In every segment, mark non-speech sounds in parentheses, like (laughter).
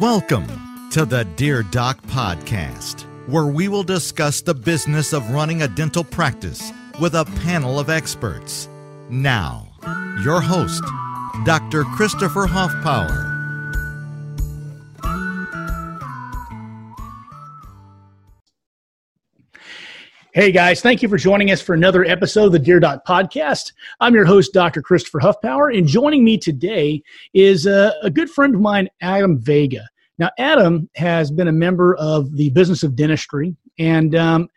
Welcome to the Dear Doc Podcast, where we will discuss the business of running a dental practice with a panel of experts. Now, your host, Dr. Christopher Hoffpower. Hey guys, thank you for joining us for another episode of the Dear Doc podcast. I'm your host, Dr. Christopher Hoffpower, and joining me today is a, a, good friend of mine, Adam Vega. Now, Adam has been a member of the business of dentistry, and um,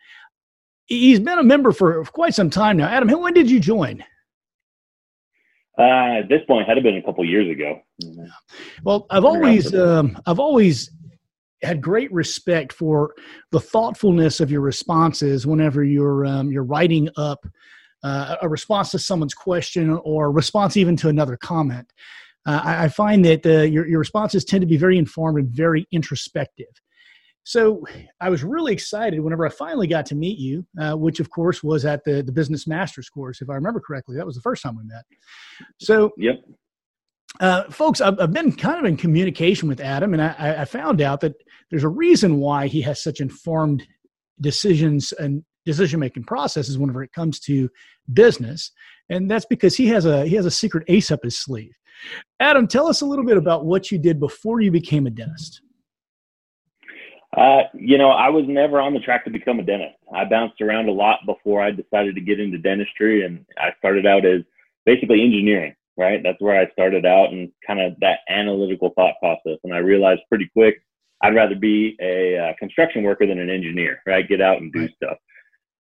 he's been a member for quite some time now. Adam, when did you join? Uh, at this point, had it been a couple years ago. Well, I've always, um, I've always had great respect for the thoughtfulness of your responses whenever you're um, you're writing up uh, a response to someone's question or a response even to another comment. Uh, I, I, find that uh, your your responses tend to be very informed and very introspective. So I was really excited whenever I finally got to meet you, uh, which of course was at the the Business Masters course, if I remember correctly. That was the first time we met. So yep. Uh, folks, I've, I've, been kind of in communication with Adam, and I, I, found out that there's a reason why he has such informed decisions and decision making processes whenever it comes to business, and that's because he has a he has a secret ace up his sleeve. Adam, tell us a little bit about what you did before you became a dentist. Uh, you know, I was never on the track to become a dentist. I bounced around a lot before I decided to get into dentistry, and I started out as basically engineering right? That's where I started out and kind of that analytical thought process. And I realized pretty quick, I'd rather be a uh, construction worker than an engineer, right? Get out and do right. stuff.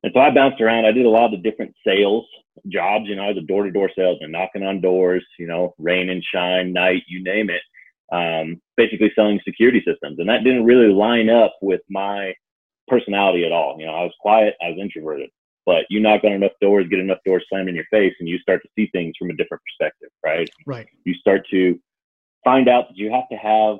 And so I bounced around. I did a lot of the different sales jobs. You know, I was a door to door salesman, knocking on doors, you know, rain and shine, night, you name it. Um, basically selling security systems. And that didn't really line up with my personality at all. You know, I was quiet, I was introverted but you knock on enough doors, get enough doors slammed in your face, and you start to see things from a different perspective, right? Right. You start to find out that you have to have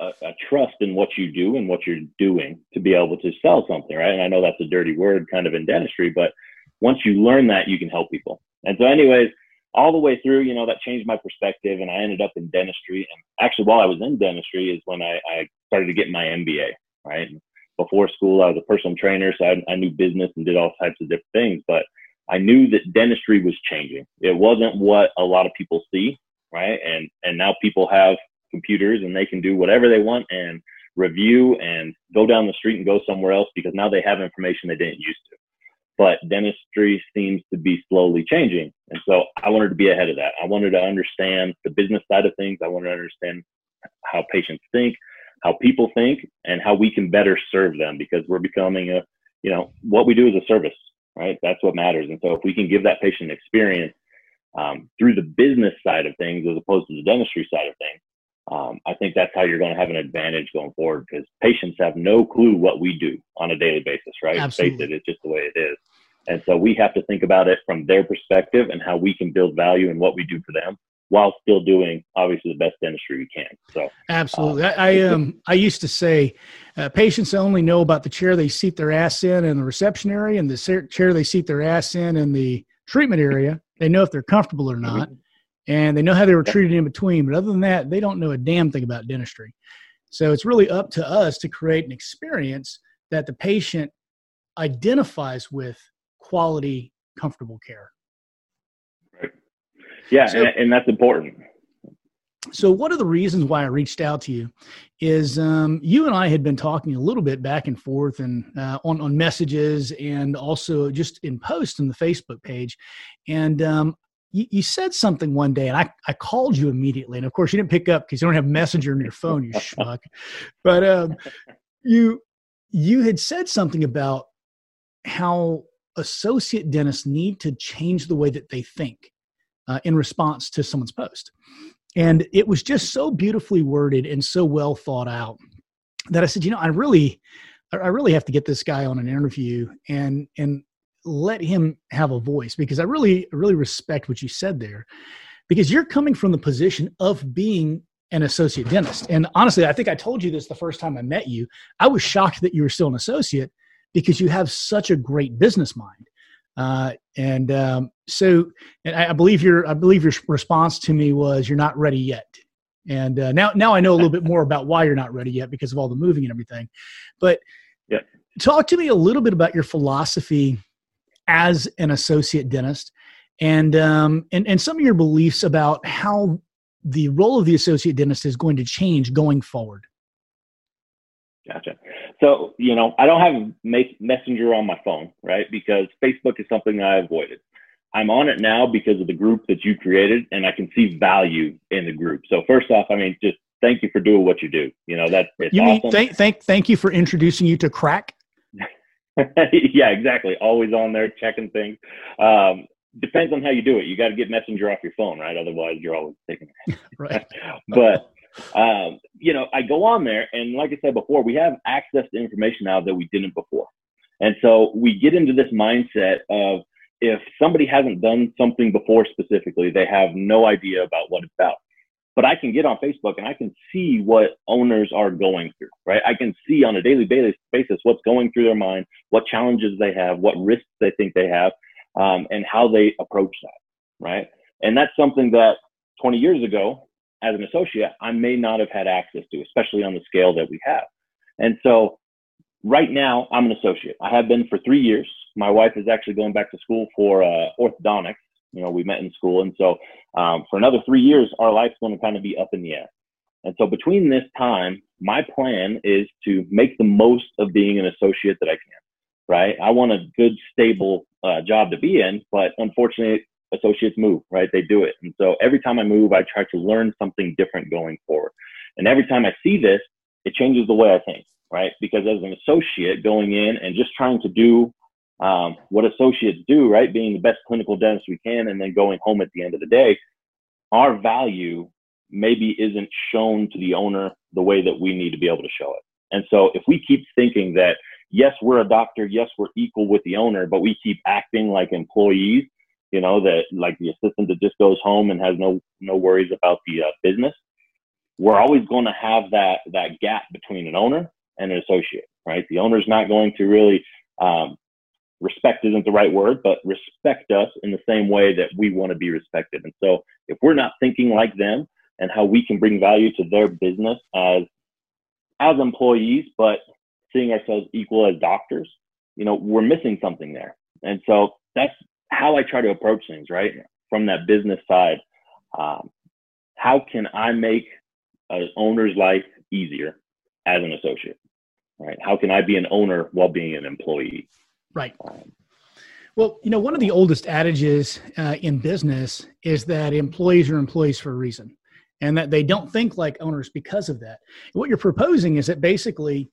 a, a, trust in what you do and what you're doing to be able to sell something, right? And I know that's a dirty word kind of in dentistry, but once you learn that, you can help people. And so, anyways, all the way through, you know, that changed my perspective, and I ended up in dentistry. And actually, while I was in dentistry, is when I, I started to get my MBA, right? Before school, I was a personal trainer, so I, I knew business and did all types of different things. But I knew that dentistry was changing. It wasn't what a lot of people see, right? And and now people have computers and they can do whatever they want and review and go down the street and go somewhere else because now they have information they didn't used to. But dentistry seems to be slowly changing. And so I wanted to be ahead of that. I wanted to understand the business side of things. I wanted to understand how patients think how people think and how we can better serve them because we're becoming a, you know, what we do is a service, right? That's what matters. And so if we can give that patient experience um, through the business side of things as opposed to the dentistry side of things, um, I think that's how you're going to have an advantage going forward because patients have no clue what we do on a daily basis, right? Absolutely. Face it, it's just the way it is. And so we have to think about it from their perspective and how we can build value in what we do for them while still doing obviously the best dentistry we can. So absolutely, uh, I, I um I used to say, uh, patients only know about the chair they seat their ass in in the reception area and the chair they seat their ass in in the treatment area. They know if they're comfortable or not, mm-hmm. and they know how they were treated in between. But other than that, they don't know a damn thing about dentistry. So it's really up to us to create an experience that the patient identifies with quality, comfortable care. Yeah, so, and, and, that's important. So, one of the reasons why I reached out to you is um, you and I had been talking a little bit back and forth and uh, on on messages and also just in posts on the Facebook page, and um, you, you, said something one day, and I, I called you immediately, and of course you didn't pick up because you don't have Messenger in your phone, you schmuck. But um, you you had said something about how associate dentists need to change the way that they think uh, in response to someone's post. And it was just so beautifully worded and so well thought out that I said, you know, I really, I really have to get this guy on an interview and and let him have a voice because I really, really respect what you said there, because you're coming from the position of being an associate dentist. And honestly, I think I told you this the first time I met you. I was shocked that you were still an associate because you have such a great business mind. Uh, and um, so, and I, I believe your I believe your response to me was, "You're not ready yet." And uh, now, now I know a little bit more about why you're not ready yet because of all the moving and everything. But yeah. talk to me a little bit about your philosophy as an associate dentist, and um, and and some of your beliefs about how the role of the associate dentist is going to change going forward. Gotcha. So, you know, I don't have Messenger on my phone, right? Because Facebook is something I avoided. I'm on it now because of the group that you created and I can see value in the group. So first off, I mean, just thank you for doing what you do. You know, that it's you awesome. mean thank, thank, thank you for introducing you to crack. (laughs) yeah, exactly. Always on there checking things. Um, depends on how you do it. You got to get Messenger off your phone, right? Otherwise, you're always taking it. (laughs) right. (laughs) but um, you know, I go on there, and like I said before, we have access to information now that we didn't before, and so we get into this mindset of if somebody hasn't done something before specifically, they have no idea about what it's about. But I can get on Facebook and I can see what owners are going through, right? I can see on a daily basis what's going through their mind, what challenges they have, what risks they think they have, um, and how they approach that, right? And that's something that 20 years ago, as an associate, I may not have had access to, especially on the scale that we have. And so right now, I'm an associate. I have been for three years. My wife is actually going back to school for uh, orthodontics. You know, we met in school. And so um, for another three years, our life's going to kind of be up in the air. And so between this time, my plan is to make the most of being an associate that I can, right? I want a good, stable uh, job to be in, but unfortunately, associates move, right? They do it. And so every time I move, I try to learn something different going forward. And every time I see this, it changes the way I think, right? Because as an associate going in and just trying to do um, what associates do, right? Being the best clinical dentist we can and then going home at the end of the day, our value maybe isn't shown to the owner the way that we need to be able to show it. And so if we keep thinking that, yes, we're a doctor, yes, we're equal with the owner, but we keep acting like employees, you know, that like the assistant that just goes home and has no no worries about the uh, business. We're always going to have that that gap between an owner and an associate, right? The owner's not going to really um, respect isn't the right word, but respect us in the same way that we want to be respected. And so, if we're not thinking like them and how we can bring value to their business as as employees, but seeing ourselves equal as doctors, you know, we're missing something there. And so that's how I try to approach things, right? From that business side. Um, how can I make an owner's life easier as an associate? Right? How can I be an owner while being an employee? Right. Um, well, you know, one of the oldest adages uh, in business is that employees are employees for a reason and that they don't think like owners because of that. what you're proposing is that basically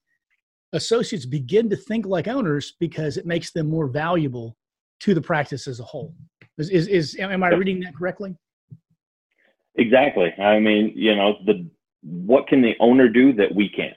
associates begin to think like owners because it makes them more valuable to the practice as a whole. Is, is, is am I reading that correctly? Exactly. I mean, you know, the what can the owner do that we can't?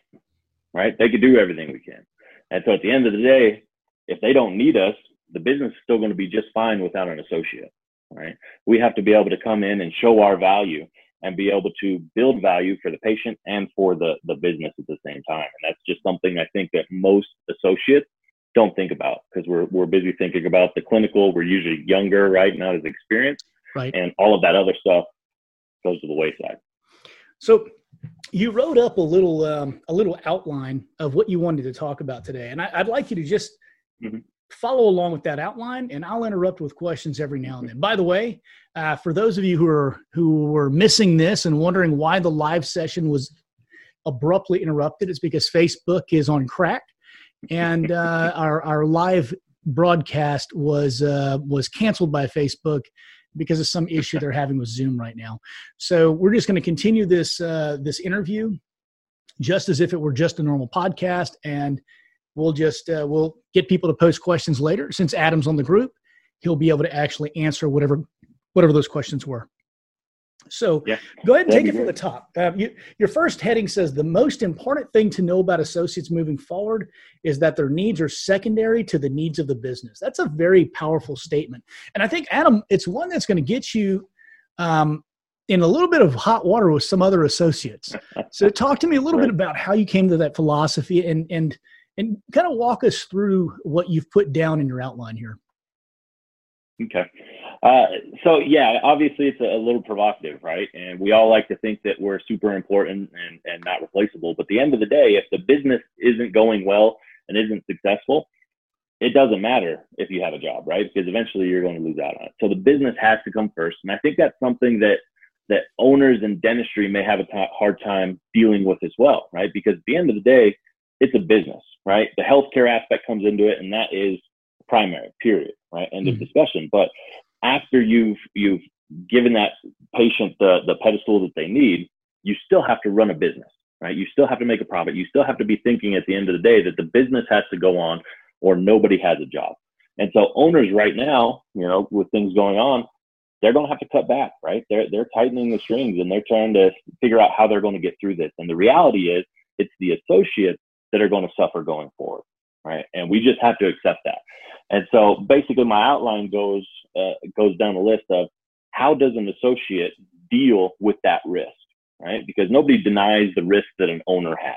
Right? They could do everything we can. And so at the end of the day, if they don't need us, the business is still going to be just fine without an associate. Right? We have to be able to come in and show our value and be able to build value for the patient and for the, the business at the same time. And that's just something I think that most associates don't think about because we're, we're busy thinking about the clinical. We're usually younger, right? Not as experienced. Right. And all of that other stuff goes to the wayside. So you wrote up a little um, a little outline of what you wanted to talk about today, and I, would like you to just mm-hmm. follow along with that outline, and I'll interrupt with questions every now and then. By the way, uh, for those of you who are who were missing this and wondering why the live session was abruptly interrupted, it's because Facebook is on crack and uh, our our live broadcast was uh, was canceled by Facebook because of some issue they're having with Zoom right now. So we're just going to continue this uh, this interview just as if it were just a normal podcast, and we'll just uh, we'll get people to post questions later. Since Adam's on the group, he'll be able to actually answer whatever whatever those questions were. So yeah. go ahead and take it from the top. Uh, you, your first heading says the most important thing to know about associates moving forward is that their needs are secondary to the needs of the business. That's a very powerful statement. And I think, Adam, it's one that's going to get you um, in a little bit of hot water with some other associates. (laughs) so talk to me a little right. bit about how you came to that philosophy and, and, and kind of walk us through what you've put down in your outline here. Okay. Uh, so yeah, obviously it's a, a, little provocative, right? And we all like to think that we're super important and, and not replaceable. But at the end of the day, if the business isn't going well and isn't successful, it doesn't matter if you have a job, right? Because eventually you're going to lose out on it. So the business has to come first. And I think that's something that that owners in dentistry may have a t- hard time dealing with as well, right? Because at the end of the day, it's a business, right? The healthcare aspect comes into it, and that is primary, period, right? End mm-hmm. of discussion. But after you've you've given that patient the the pedestal that they need, you still have to run a business, right? You still have to make a profit. You still have to be thinking at the end of the day that the business has to go on, or nobody has a job. And so owners right now, you know, with things going on, they're going to have to cut back, right? They're they're tightening the strings and they're trying to figure out how they're going to get through this. And the reality is, it's the associates that are going to suffer going forward, right? And we just have to accept that. And so basically, my outline goes uh, goes down the list of how does an associate deal with that risk, right? Because nobody denies the risk that an owner has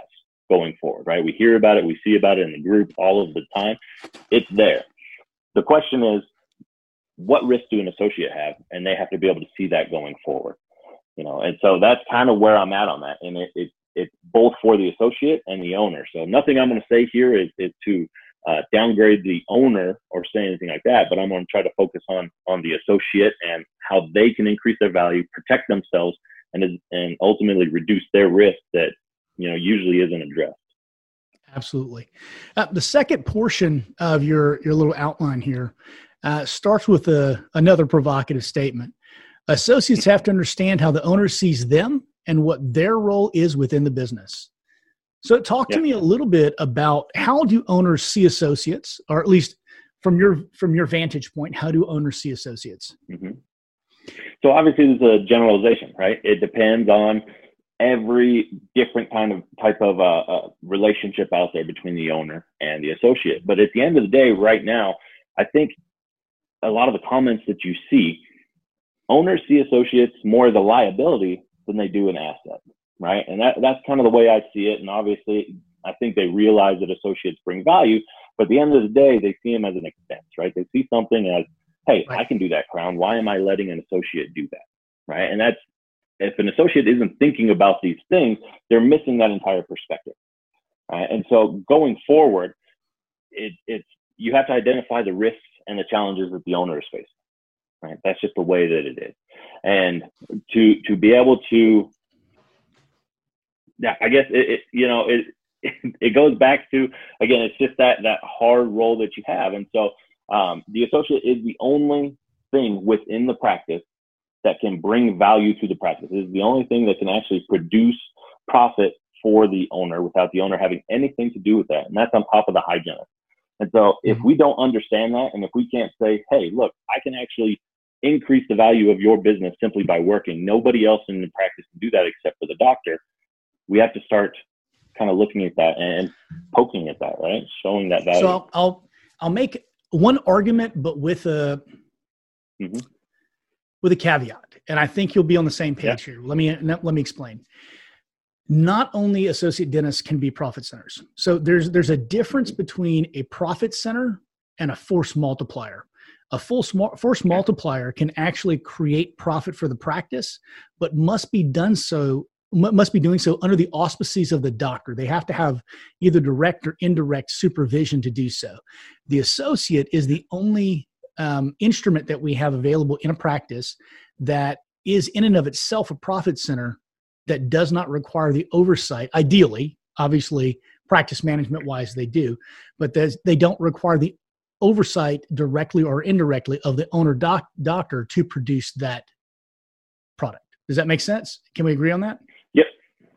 going forward, right? We hear about it, we see about it in the group all of the time. It's there. The question is, what risk do an associate have? And they have to be able to see that going forward, you know. And so that's kind of where I'm at on that. And it, it it's both for the associate and the owner. So nothing I'm going to say here is, is to uh, downgrade the owner or say anything like that, but I'm going to try to focus on on the associate and how they can increase their value, protect themselves, and and ultimately reduce their risk that you know usually isn't addressed. Absolutely. Uh, the second portion of your your little outline here uh, starts with a, another provocative statement. Associates have to understand how the owner sees them and what their role is within the business. So, talk to me a little bit about how do owners see associates, or at least from your from your vantage point, how do owners see associates? Mm-hmm. So, obviously, there's a generalization, right? It depends on every different kind of type of uh, uh, relationship out there between the owner and the associate. But at the end of the day, right now, I think a lot of the comments that you see, owners see associates more as a liability than they do an asset right? And that, that's kind of the way I see it. And obviously, I think they realize that associates bring value, but at the end of the day, they see them as an expense, right? They see something as, hey, right. I can do that crown. Why am I letting an associate do that, right? And that's if an associate isn't thinking about these things, they're missing that entire perspective. Right? And so going forward, it, it's you have to identify the risks and the challenges that the owner is facing. Right? That's just the way that it is. And to to be able to yeah, I guess it, it you know it, (laughs) it goes back to again, it's just that that hard role that you have, and so um, the associate is the only thing within the practice that can bring value to the practice. It is the only thing that can actually produce profit for the owner without the owner having anything to do with that, and that's on top of the hygienist. And so, if mm-hmm. we don't understand that, and if we can't say, "Hey, look, I can actually increase the value of your business simply by working," nobody else in the practice can do that except for the doctor we have to start kind of looking at that and poking at that, right? Showing that value. So I'll I'll, I'll make one argument, but with a mm-hmm. with a caveat, and I think you'll be on the same page yeah. here. Let me let me explain. Not only associate dentists can be profit centers. So there's there's a difference between a profit center and a force multiplier. A full force multiplier can actually create profit for the practice, but must be done so must be doing so under the auspices of the doctor. They have to have either direct or indirect supervision to do so. The associate is the only um, instrument that we have available in a practice that is in and of itself a profit center that does not require the oversight. Ideally, obviously, practice management wise, they do, but they don't require the oversight directly or indirectly of the owner doc- doctor to produce that product. Does that make sense? Can we agree on that? Yep.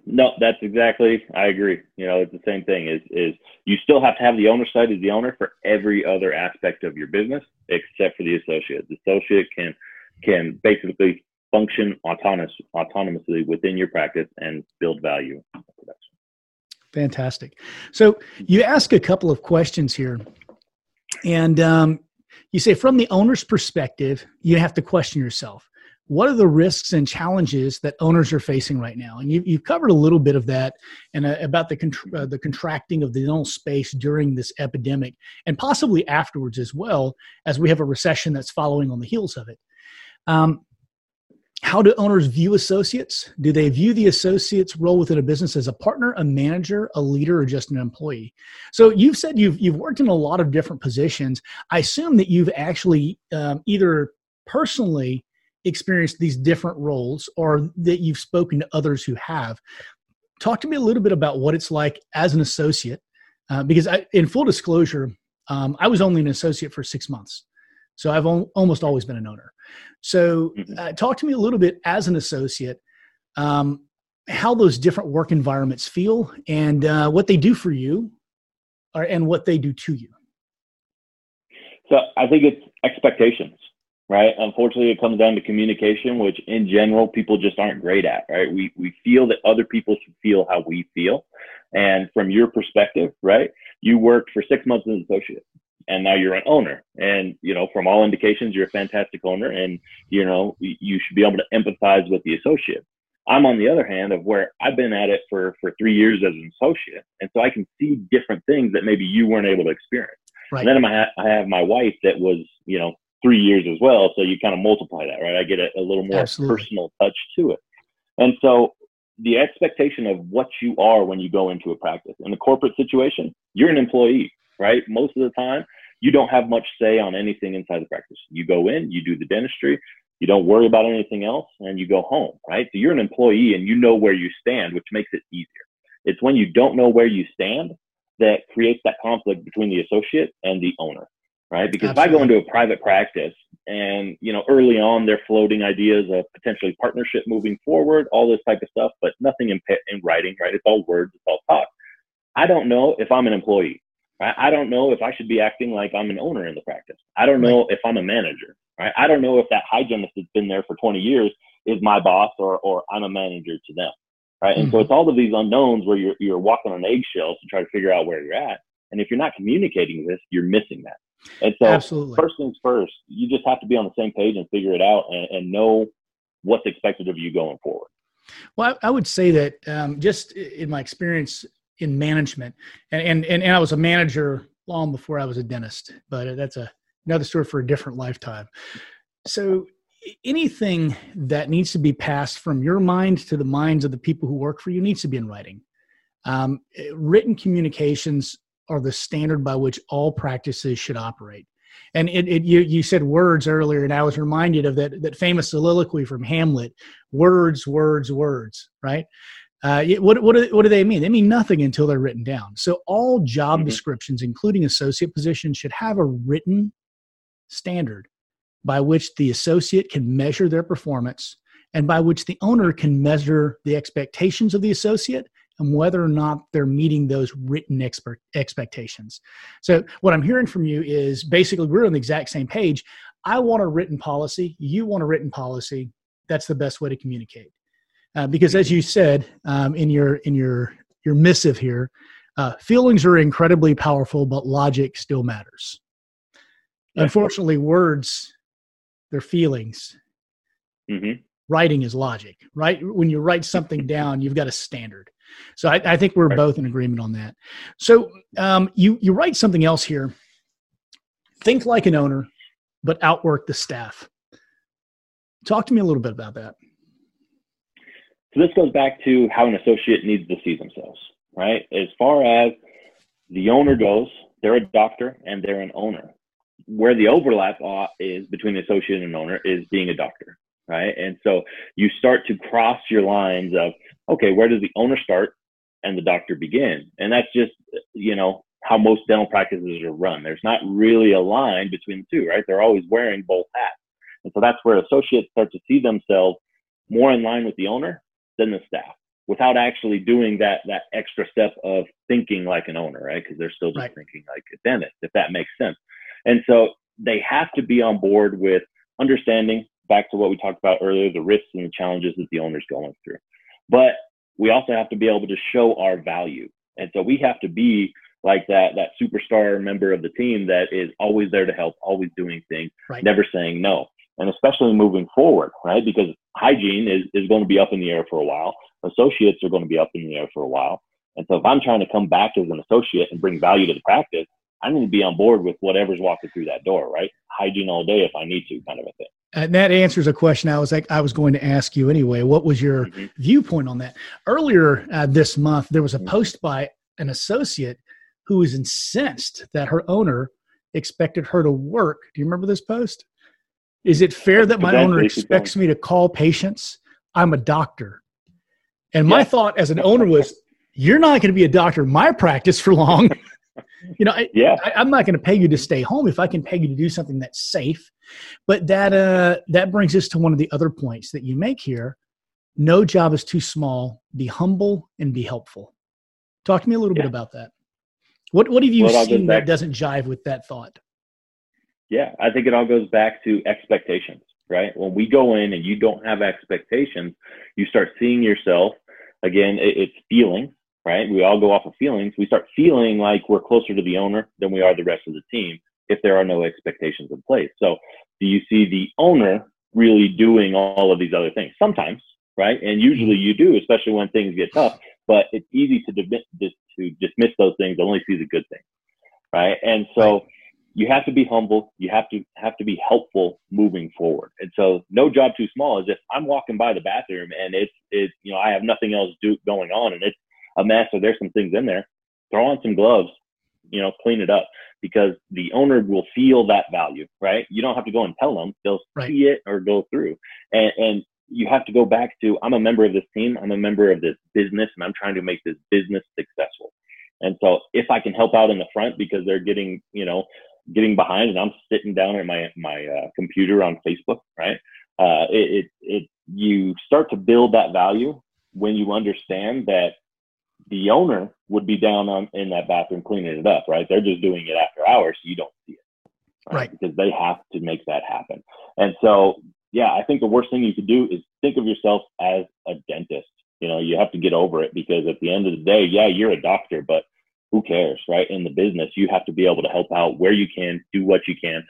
No, that's exactly. I agree. You know, it's the same thing. Is is you still have to have the owner side as the owner for every other aspect of your business except for the associate. The associate can can basically function autonomous autonomously within your practice and build value. Fantastic. So you ask a couple of questions here, and um, you say from the owner's perspective, you have to question yourself what are the risks and challenges that owners are facing right now? And you, have covered a little bit of that and uh, about the, uh, the contracting of the dental space during this epidemic and possibly afterwards as well, as we have a recession that's following on the heels of it. Um, how do owners view associates? Do they view the associate's role within a business as a partner, a manager, a leader, or just an employee? So you've said you've you've worked in a lot of different positions. I assume that you've actually um, either personally experienced these different roles or that you've spoken to others who have. Talk to me a little bit about what it's like as an associate, uh, because I, in full disclosure, um, I was only an associate for six months. So I've almost always been an owner. So mm-hmm. uh, talk to me a little bit as an associate, um, how those different work environments feel and uh, what they do for you or, and what they do to you. So I think it's expectations, right? Unfortunately, it comes down to communication, which in general, people just aren't great at, right? We, we feel that other people should feel how we feel. And from your perspective, right, you worked for six months as an associate and now you're an owner. And you know from all indications you're a fantastic owner and you know you should be able to empathize with the associate. I'm on the other hand of where i've been at it for for three years as an associate and so i can see different things that maybe you weren't able to experience. Right. and then I, I have my wife that was you know three years as well so you kind of multiply that right? I get a, a little more Absolutely. personal touch to it. And so the expectation of what you are when you go into a practice. In the corporate situation you're an employee right? Most of the time you don't have much say on anything inside the practice. You go in, you do the dentistry, you don't worry about anything else, and you go home, right? So you're an employee and you know where you stand, which makes it easier. It's when you don't know where you stand that creates that conflict between the associate and the owner, right? Because Absolutely. if I go into a private practice and, you know, early on they're floating ideas of potentially partnership moving forward, all this type of stuff, but nothing in, in writing, right? It's all words, it's all talk. I don't know if I'm an employee. Right? I don't know if I should be acting like I'm an owner in the practice. I don't know if I'm a manager. Right? I don't know if that hygienist that's been there for 20 years is my boss or, or I'm a manager to them. Right. And mm-hmm. so it's all of these unknowns where you're, you're walking on eggshells to try to figure out where you're at. And if you're not communicating this, you're missing that. And so Absolutely. first things first, you just have to be on the same page and figure it out and, and know what's expected of you going forward. Well, I, would say that um, just in my experience in management, and, and and and I was a manager long before I was a dentist, but that's a another story for a different lifetime. So anything that needs to be passed from your mind to the minds of the people who work for you needs to be in writing. Um, written communications are the standard by which all practices should operate. And it, it, you, you said words earlier, and I was reminded of that, that famous soliloquy from Hamlet words, words, words, right? Uh, what, what, do, what do they mean? They mean nothing until they're written down. So all job mm-hmm. descriptions, including associate positions, should have a written standard by which the associate can measure their performance and by which the owner can measure the expectations of the associate and whether or not they're meeting those written expert expectations. So what I'm hearing from you is basically we're on the exact same page. I want a written policy. You want a written policy. That's the best way to communicate. Uh, because as you said um, in your in your your missive here, uh, feelings are incredibly powerful, but logic still matters. Unfortunately, words they're feelings. Mm-hmm. Writing is logic, right? When you write something (laughs) down, you've got a standard. So I, I think we're right. both in agreement on that. So um, you you write something else here. Think like an owner, but outwork the staff. Talk to me a little bit about that. So this goes back to how an associate needs to see themselves, right? As far as the owner goes, they're a doctor and they're an owner. Where the overlap is between the associate and owner is being a doctor, right? And so you start to cross your lines of, okay, where does the owner start and the doctor begin? And that's just, you know, how most dental practices are run. There's not really a line between the two, right? They're always wearing both hats. And so that's where associates start to see themselves more in line with the owner than the staff without actually doing that that extra step of thinking like an owner, right? Because they're still just right. thinking like a dentist, if that makes sense. And so they have to be on board with understanding back to what we talked about earlier, the risks and the challenges that the owner's going through. But we also have to be able to show our value. And so we have to be like that that superstar member of the team that is always there to help, always doing things, right. never saying no and especially moving forward, right? Because hygiene is, is going to be up in the air for a while. Associates are going to be up in the air for a while. And so if I'm trying to come back as an associate and bring value to the practice, I need to be on board with whatever's walking through that door, right? Hygiene all day if I need to, kind of a thing. And that answers a question I was like I was going to ask you anyway. What was your mm-hmm. viewpoint on that? Earlier uh, this month, there was a mm-hmm. post by an associate who was incensed that her owner expected her to work. Do you remember this post? Is it fair that my owner expects me to call patients? I'm a doctor. And my thought as an owner was, you're not going to be a doctor in my practice for long. (laughs) you know, I, yeah. I, am not going to pay you to stay home if I can pay you to do something that's safe. But that uh, that brings us to one of the other points that you make here. No job is too small. Be humble and be helpful. Talk to me a little yeah. bit about that. What what have you well, seen that doesn't jive with that thought? Yeah, I think it all goes back to expectations, right? When we go in and you don't have expectations, you start seeing yourself again. It's feeling, right? We all go off of feelings. We start feeling like we're closer to the owner than we are the rest of the team if there are no expectations in place. So, do you see the owner really doing all of these other things? Sometimes, right? And usually you do, especially when things get tough. But it's easy to dismiss, to dismiss those things, only see the good things, right? And so. Right you have to be humble. You have to have to be helpful moving forward. And so, no job too small is if I'm walking by the bathroom and it's it's you know I have nothing else do, going on and it's a mess or there's some things in there, throw on some gloves, you know, clean it up because the owner will feel that value, right? You don't have to go and tell them; they'll right. see it or go through. And and you have to go back to I'm a member of this team, I'm a member of this business, and I'm trying to make this business successful. And so if I can help out in the front because they're getting, you know, getting behind and I'm sitting down at my my uh, computer on Facebook, right? Uh, it, it it you start to build that value when you understand that the owner would be down on in that bathroom cleaning it up, right? They're just doing it after hours, so you don't see it, right? right? Because they have to make that happen. And so, yeah, I think the worst thing you could do is think of yourself as a dentist. You know, you have to get over it because at the end of the day, yeah, you're a doctor, but who cares, right? In the business, you have to be able to help out where you can, do what you can.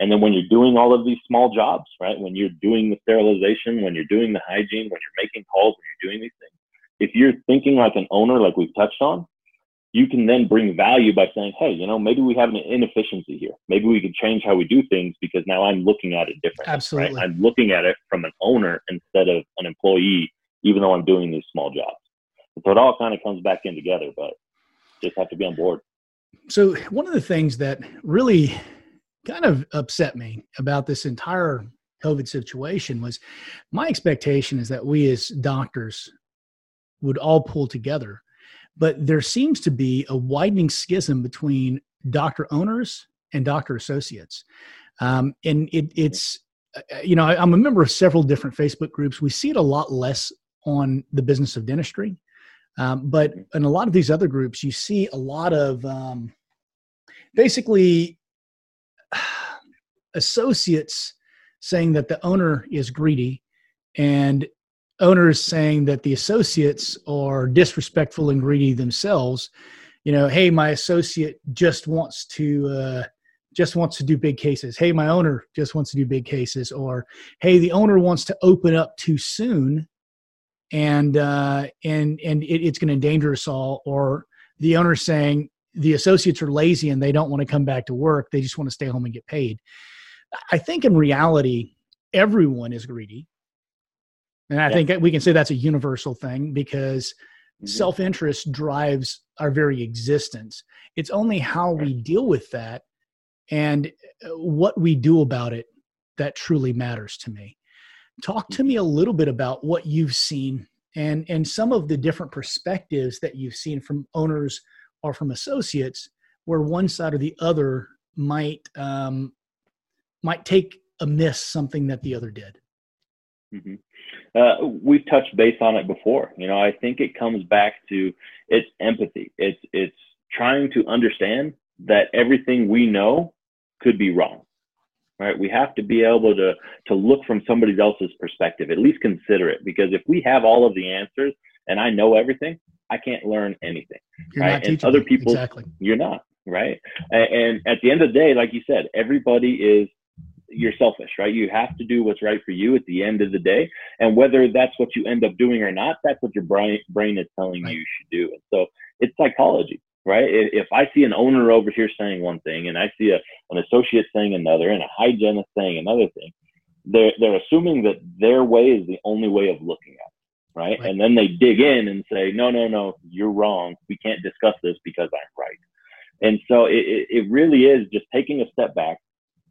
And then when you're doing all of these small jobs, right? When you're doing the sterilization, when you're doing the hygiene, when you're making calls, when you're doing these things, if you're thinking like an owner, like we've touched on, you can then bring value by saying, hey, you know, maybe we have an inefficiency here. Maybe we can change how we do things because now I'm looking at it differently. Absolutely. Right? I'm looking at it from an owner instead of an employee, even though I'm doing these small jobs. so it all kind of comes back in together. But just have to be on board. So one of the things that really kind of upset me about this entire COVID situation was my expectation is that we as doctors would all pull together. But there seems to be a widening schism between doctor owners and doctor associates. Um, and it, it's, uh, you know, I, I'm a member of several different Facebook groups. We see it a lot less on the business of dentistry. Um, but in a lot of these other groups, you see a lot of um, basically (sighs) associates saying that the owner is greedy and owners saying that the associates are disrespectful and greedy themselves. You know hey my associate just wants to uh, just wants to do big cases. Hey my owner just wants to do big cases. Or hey the owner wants to open up too soon and uh, and and it, it's going to endanger us all. Or the owner saying the associates are lazy and they don't want to come back to work; they just want to stay home and get paid. I think in reality, everyone is greedy, and I yeah. think we can say that's a universal thing because mm-hmm. self-interest drives our very existence. It's only how we deal with that and uh, what we do about it that truly matters to me. Talk to me a little bit about what you've seen and and some of the different perspectives that you've seen from owners or from associates, where one side or the other might um, might take amiss something that the other did. Mm-hmm. Uh, we've touched base on it before. You know, I think it comes back to it's empathy. It's it's trying to understand that everything we know could be wrong right? We have to be able to to look from somebody else's perspective, at least consider it, because if we have all of the answers and I know everything, I can't learn anything, you're right? and other people, exactly. you're not, right? And, and at the end of the day, like you said, everybody is you're selfish, right? You have to do what's right for you at the end of the day. And whether that's what you end up doing or not, that's what your brain brain is telling right. you you should do. And so it's psychology, right? If I see an owner over here saying one thing and I see a, an associate saying another and a hygienist saying another thing, they're they're assuming that their way is the only way of looking at it, right? right? And then they dig in and say, no, no, no, you're wrong. We can't discuss this because I'm right. And so it, it really is just taking a step back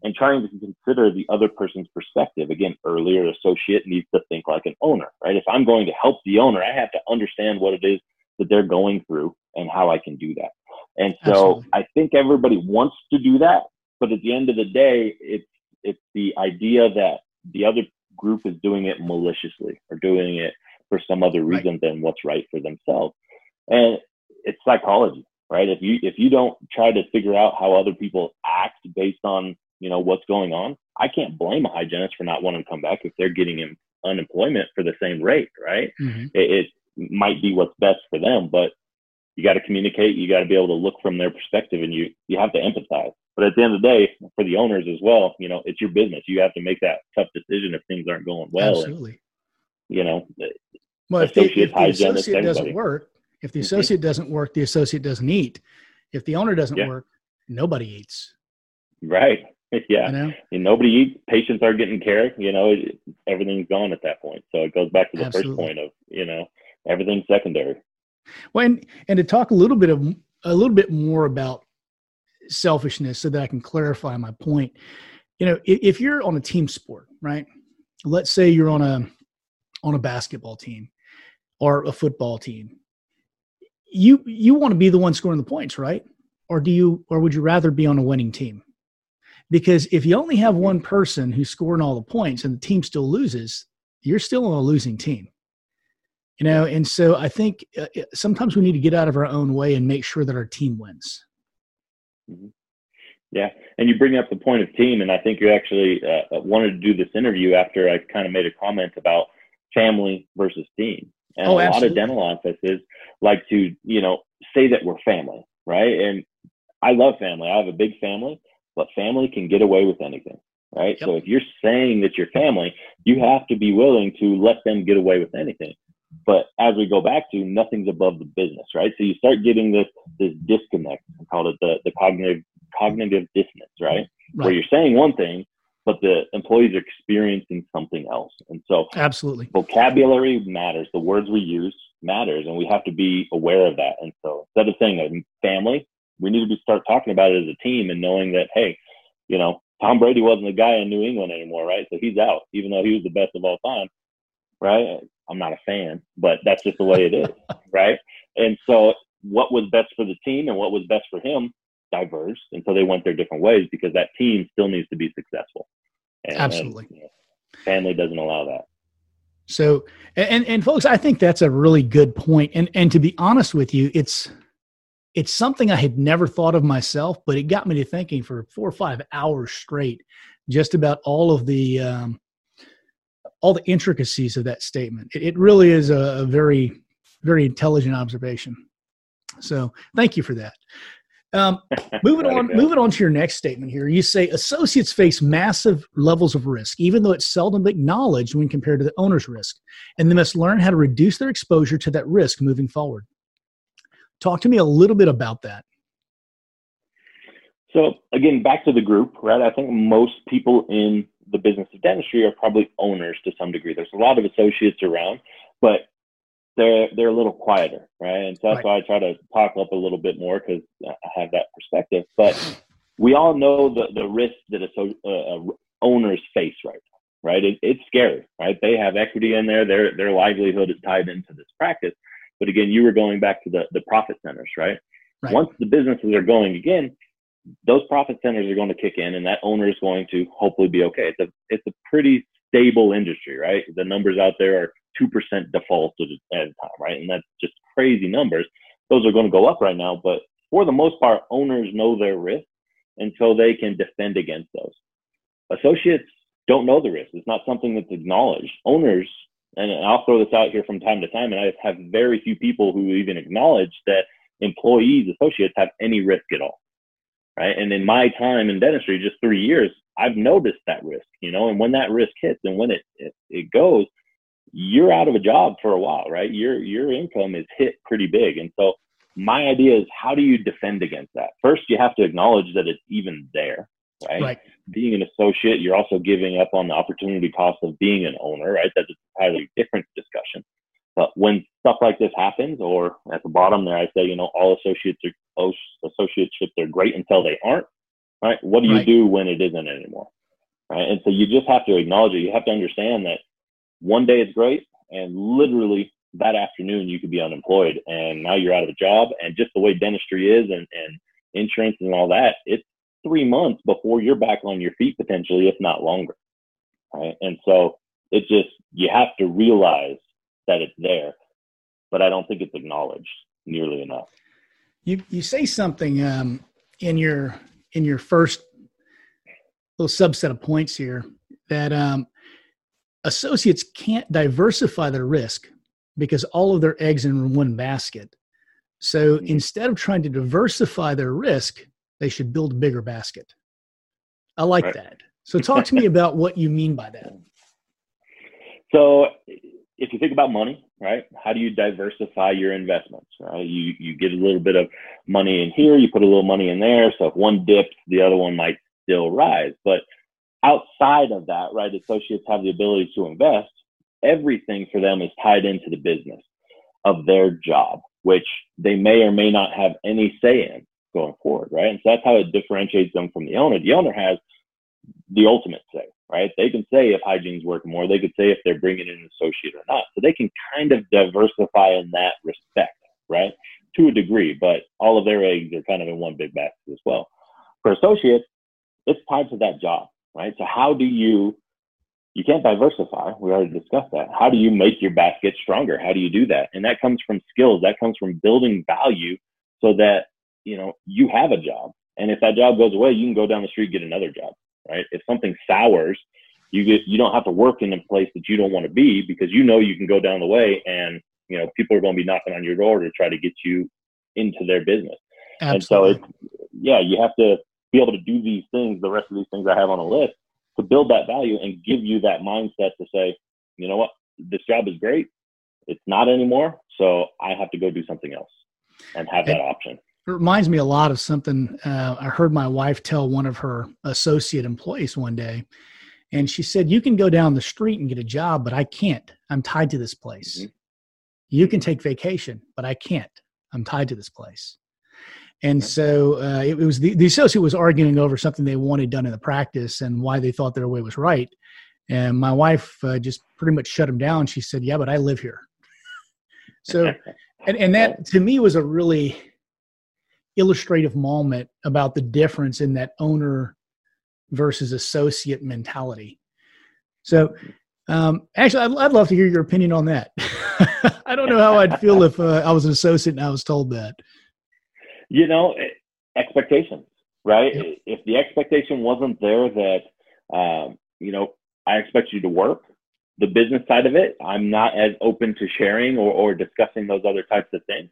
and trying to consider the other person's perspective. Again, earlier associate needs to think like an owner, right? If I'm going to help the owner, I have to understand what it is that they're going through and how I can do that. And so Absolutely. I think everybody wants to do that, but at the end of the day, it's it's the idea that the other group is doing it maliciously or doing it for some other reason right. than what's right for themselves. And it's psychology, right? If you if you don't try to figure out how other people act based on you know what's going on, I can't blame a hygienist for not wanting to come back if they're getting him unemployment for the same rate, right? Mm-hmm. It, it might be what's best for them, but you got to communicate. You got to be able to look from their perspective, and you you have to empathize. But at the end of the day, for the owners as well, you know, it's your business. You have to make that tough decision if things aren't going well. Absolutely. And, you know, well, if, the, if the associate doesn't work, if the mm-hmm. associate doesn't work, the associate doesn't eat. If the owner doesn't yeah. work, nobody eats. Right. (laughs) Yeah. You know? And nobody eats. Patients aren't getting care. You know, it, everything's gone at that point. So it goes back to the Absolutely. first point of you know everything's secondary. Well, and, and to talk a little bit of a little bit more about selfishness, so that I can clarify my point. You know, if, if you're on a team sport, right? Let's say you're on a on a basketball team or a football team. You you want to be the one scoring the points, right? Or do you or would you rather be on a winning team? Because if you only have one person who's scoring all the points and the team still loses, you're still on a losing team you know and so i think uh, sometimes we need to get out of our own way and make sure that our team wins. Mm-hmm. yeah and you bring up the point of team and i think you actually uh, uh wanted to do this interview after i kind of made a comment about family versus team. And oh, a lot of dental offices like to you know say that we're family right? And i love family. I have a big family but family can get away with anything right? Yep. so if you're saying that you're family you have to be willing to let them get away with anything but as we go back to nothing's above the business, right? So you start getting this this disconnect. I call it the the cognitive cognitive dissonance, right? right? Where you're saying one thing, but the employees are experiencing something else. And so absolutely vocabulary matters. The words we use matters, and we have to be aware of that. And so instead of saying a family, we need to be start talking about it as a team and knowing that hey, you know, Tom Brady wasn't the guy in New England anymore, right? So he's out, even though he was the best of all time, right? I'm not a fan, but that's just the way it is, (laughs) right? And so, what was best for the team and what was best for him diverged, and so they went their different ways because that team still needs to be successful. And, Absolutely, and, you know, family doesn't allow that. So, and and folks, I think that's a really good point. And and to be honest with you, it's it's something I had never thought of myself, but it got me to thinking for four or five hours straight, just about all of the um, all the intricacies of that statement. It, it really is a, a, very, very intelligent observation. So thank you for that. Um, (laughs) moving on, moving on to your next statement here. You say associates face massive levels of risk, even though it's seldom acknowledged when compared to the owner's risk, and they must learn how to reduce their exposure to that risk moving forward. Talk to me a little bit about that. So again, back to the group, right? I think most people in the business of dentistry are probably owners to some degree. There's a lot of associates around, but they're they're a little quieter, right? And so that's right. why I try to talk up a little bit more because I have that perspective. But we all know the the risk that uh, uh, owners face right now, right? It, it's scary, right? They have equity in there. Their their livelihood is tied into this practice. But again, you were going back to the the profit centers, right? right. Once the businesses are going again, those profit centers are going to kick in and that owner is going to hopefully be okay. It's a, it's a pretty stable industry, right? The numbers out there are 2% default at a time, right? And that's just crazy numbers. Those are going to go up right now, but for the most part, owners know their risk and so they can defend against those. Associates don't know the risk. It's not something that's acknowledged. Owners, and I'll throw this out here from time to time, and I have very few people who even acknowledge that employees, associates have any risk at all right? And in my time in dentistry, just three years, I've noticed that risk, you know, and when that risk hits and when it, it, it goes, you're out of a job for a while, right? Your, your income is hit pretty big. And so my idea is how do you defend against that? First, you have to acknowledge that it's even there, right? right. being an associate, you're also giving up on the opportunity cost of being an owner, right? That's a entirely different discussion. But when stuff like this happens, or at the bottom there, I say, you know, all associates are oh, associateships are great until they aren't, right? What do you right. do when it isn't anymore, right? And so you just have to acknowledge it. You have to understand that one day it's great, and literally that afternoon you could be unemployed, and now you're out of a job. And just the way dentistry is, and and insurance and all that, it's three months before you're back on your feet potentially, if not longer, right? And so it just you have to realize that it's there, but I don't think it's acknowledged nearly enough. You you say something um, in your in your first little subset of points here that um, associates can't diversify their risk because all of their eggs in one basket. So mm-hmm. instead of trying to diversify their risk, they should build a bigger basket. I like right. that. So talk to me (laughs) about what you mean by that. So if you think about money, right? How do you diversify your investments? Right? You you get a little bit of money in here, you put a little money in there. So if one dips, the other one might still rise. But outside of that, right, associates have the ability to invest. Everything for them is tied into the business of their job, which they may or may not have any say in going forward, right? And so that's how it differentiates them from the owner. The owner has the ultimate say, right? They can say if hygiene's working more. They could say if they're bringing in an associate or not. So they can kind of diversify in that respect, right? To a degree, but all of their eggs are kind of in one big basket as well. For associates, it's tied to that job, right? So how do you, you can't diversify. We already discussed that. How do you make your basket stronger? How do you do that? And that comes from skills. That comes from building value so that, you know, you have a job. And if that job goes away, you can go down the street, get another job right? If something sours, you get you don't have to work in a place that you don't want to be because you know you can go down the way and you know people are going to be knocking on your door to try to get you into their business. Absolutely. And so it's yeah, you have to be able to do these things, the rest of these things I have on a list, to build that value and give you that mindset to say, you know what, this job is great. It's not anymore, so I have to go do something else and have that option. It reminds me a lot of something uh, I heard my wife tell one of her associate employees one day. And she said, You can go down the street and get a job, but I can't. I'm tied to this place. Mm-hmm. You can take vacation, but I can't. I'm tied to this place. And so uh, it, was the, the associate was arguing over something they wanted done in the practice and why they thought their way was right. And my wife uh, just pretty much shut him down. She said, Yeah, but I live here. so, (laughs) and, and that to me was a really illustrative moment about the difference in that owner versus associate mentality. So, um, actually, I'd, I'd, love to hear your opinion on that. (laughs) I don't know how I'd feel if uh, I was an associate and I was told that. You know, eh, expectations, right? Yep. If the expectation wasn't there that, um, you know, I expect you to work, the business side of it, I'm not as open to sharing or, or discussing those other types of things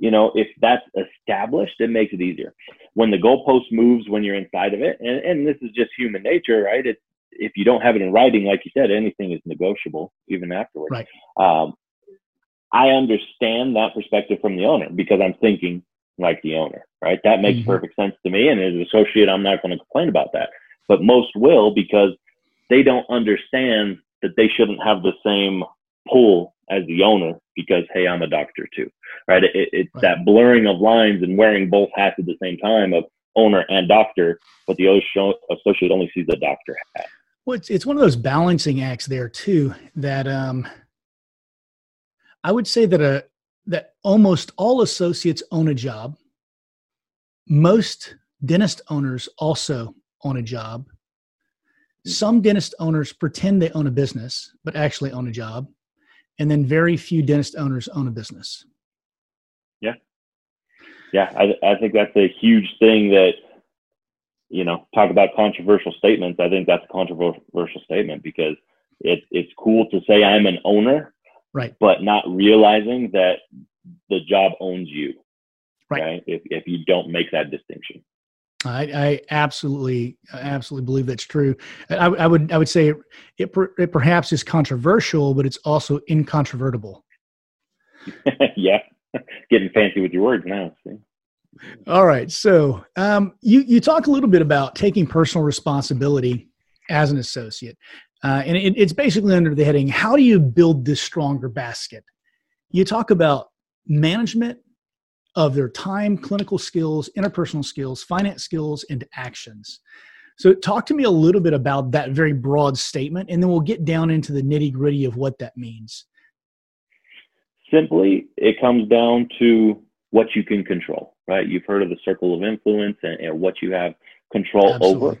you know, if that's established, it makes it easier. When the goalpost moves when you're inside of it, and, and this is just human nature, right? It's if you don't have it in writing, like you said, anything is negotiable even afterwards. Right. Um, I understand that perspective from the owner because I'm thinking like the owner, right? That makes mm-hmm. perfect sense to me. And as an associate, I'm not going to complain about that. But most will because they don't understand that they shouldn't have the same pull as the owner because hey i'm a doctor too right? It, it's right. that blurring of lines and wearing both hats at the same time of owner and doctor but the associate only sees the doctor hat. Well it's, it's one of those balancing acts there too that um i would say that a that almost all associates own a job. Most dentist owners also own a job. Hmm. some dentist owners pretend they own a business but actually own a job and then very few dentist owners own a business. Yeah, yeah, I, I think that's a huge thing that you know talk about controversial statements. I think that's a controversial statement because it, it's cool to say I'm an owner, right? But not realizing that the job owns you, right? right? If if you don't make that distinction. I, I absolutely, absolutely believe that's true. I, I would, I would say it, it perhaps is controversial, but it's also incontrovertible. (laughs) yeah, getting fancy with your words now. See? All right. So um, you you talk a little bit about taking personal responsibility as an associate, uh, and it, it's basically under the heading: How do you build this stronger basket? You talk about management of their time, clinical skills, interpersonal skills, finance skills, and actions. So, talk to me a little bit about that very broad statement, and then we'll get down into the nitty gritty of what that means. Simply, it comes down to what you can control, right? You've heard of the circle of influence and, and what you have control Absolutely. over.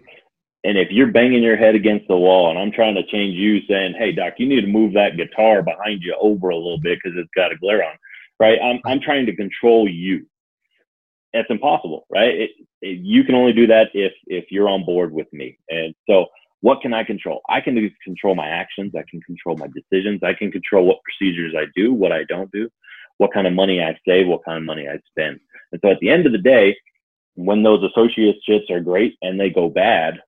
And if you're banging your head against the wall and I'm trying to change you saying, Hey, doc, you need to move that guitar behind you over a little bit because it's got a glare on, right? I'm, I'm trying to control you. It's impossible, right? It, it, you can only do that if, if you're on board with me. And so what can I control? I can control my actions. I can control my decisions. I can control what procedures I do, what I don't do, what kind of money I save, what kind of money I spend. And so at the end of the day, when those associateships are great and they go bad,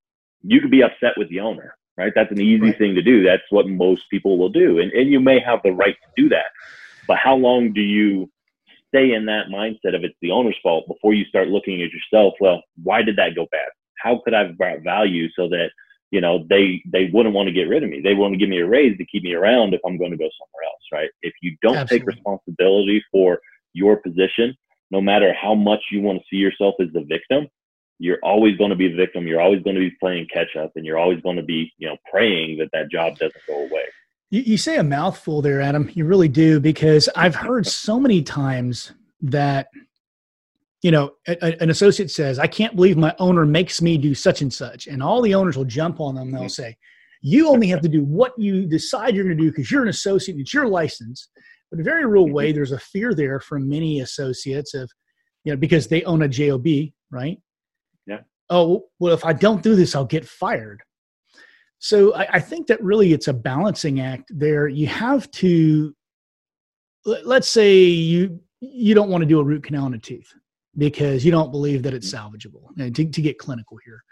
you could be upset with the owner, right? That's an easy right. thing to do. That's what most people will do. And, and you may have the right to do that. But how long do you stay in that mindset of it's the owner's fault before you start looking at yourself? Well, why did that go bad? How could I have brought value so that you know, they they wouldn't want to get rid of me. They want to give me a raise to keep me around if I'm going to go somewhere else, right? If you don't Absolutely. take responsibility for your position, no matter how much you want to see yourself as the victim, you're always going to be the victim. You're always going to be playing catch up, and you're always going to be, you know, praying that that job doesn't go away. You, you say a mouthful there, Adam. You really do, because I've heard so many times that you know, a, an associate says, I can't believe my owner makes me do such and such. And all the owners will jump on them. They'll say, You only have to do what you decide you're going to do because you're an associate and it's your license. But in a very real way, there's a fear there from many associates of, you know, because they own a JOB, right? Yeah. Oh, well, if I don't do this, I'll get fired. So I, I think that really it's a balancing act there. You have to, let's say you you don't want to do a root canal in a tooth because you don't believe that it's mm-hmm. salvageable. And to, to get clinical here,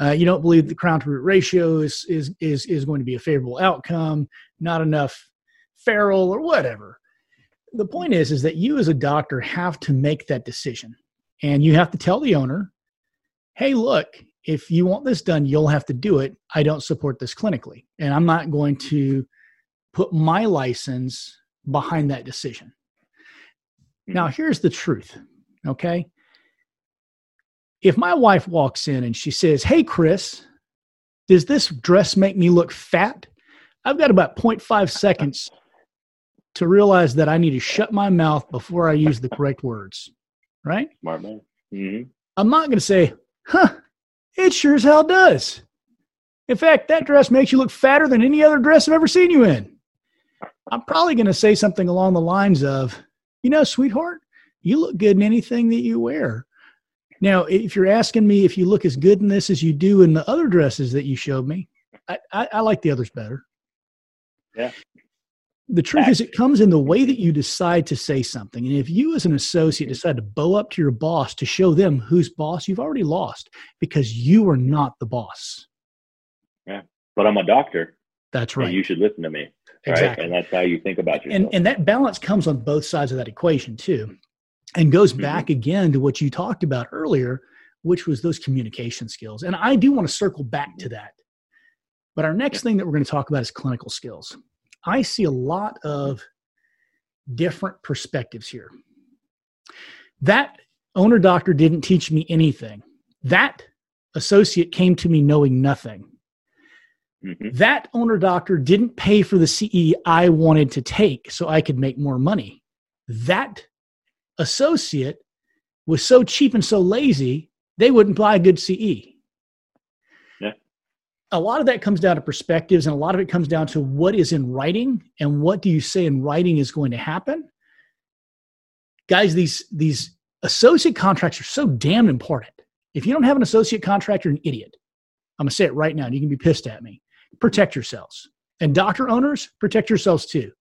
uh, you don't believe the crown to root ratio is, is is is going to be a favorable outcome. Not enough ferrule or whatever. The point is, is that you as a doctor have to make that decision, and you have to tell the owner, "Hey, look, if you want this done, you'll have to do it. I don't support this clinically, and I'm not going to put my license behind that decision." Now, mm-hmm. here's the truth Okay. If my wife walks in and she says, Hey, Chris, does this dress make me look fat? I've got about 0.5 (laughs) seconds to realize that I need to shut my mouth before I use the correct words. Right? Smart man. Mm-hmm. I'm not going to say, huh, it sure as hell does. In fact, that dress makes you look fatter than any other dress I've ever seen you in. I'm probably going to say something along the lines of, you know, sweetheart, you look good in anything that you wear. Now, if you're asking me if you look as good in this as you do in the other dresses that you showed me, I, I, I like the others better. Yeah. The truth is, it comes in the way that you decide to say something. And if you, as an associate, decide to bow up to your boss to show them who's boss, you've already lost because you are not the boss. Yeah. But I'm a doctor. That's right. you should listen to me. Exactly. Right? And that's how you think about yourself. And, and that balance comes on both sides of that equation, too and goes mm-hmm. back again to what you talked about earlier, which was those communication skills. And I do want to circle back to that. But our next thing that we're going to talk about is clinical skills. I see a lot of different perspectives here. That owner doctor didn't teach me anything. That associate came to me knowing nothing. Mm-hmm. That owner doctor didn't pay for the CE I wanted to take so I could make more money. That associate was so cheap and so lazy, they wouldn't buy a good CE. A lot of that comes down to perspectives, and a lot of it comes down to what is in writing and what do you say in writing is going to happen. Guys, these these associate contracts are so damn important. If you don't have an associate contract, you're an idiot. I'm gonna say it right now, and you can be pissed at me. Protect yourselves. And doctor owners, protect yourselves too.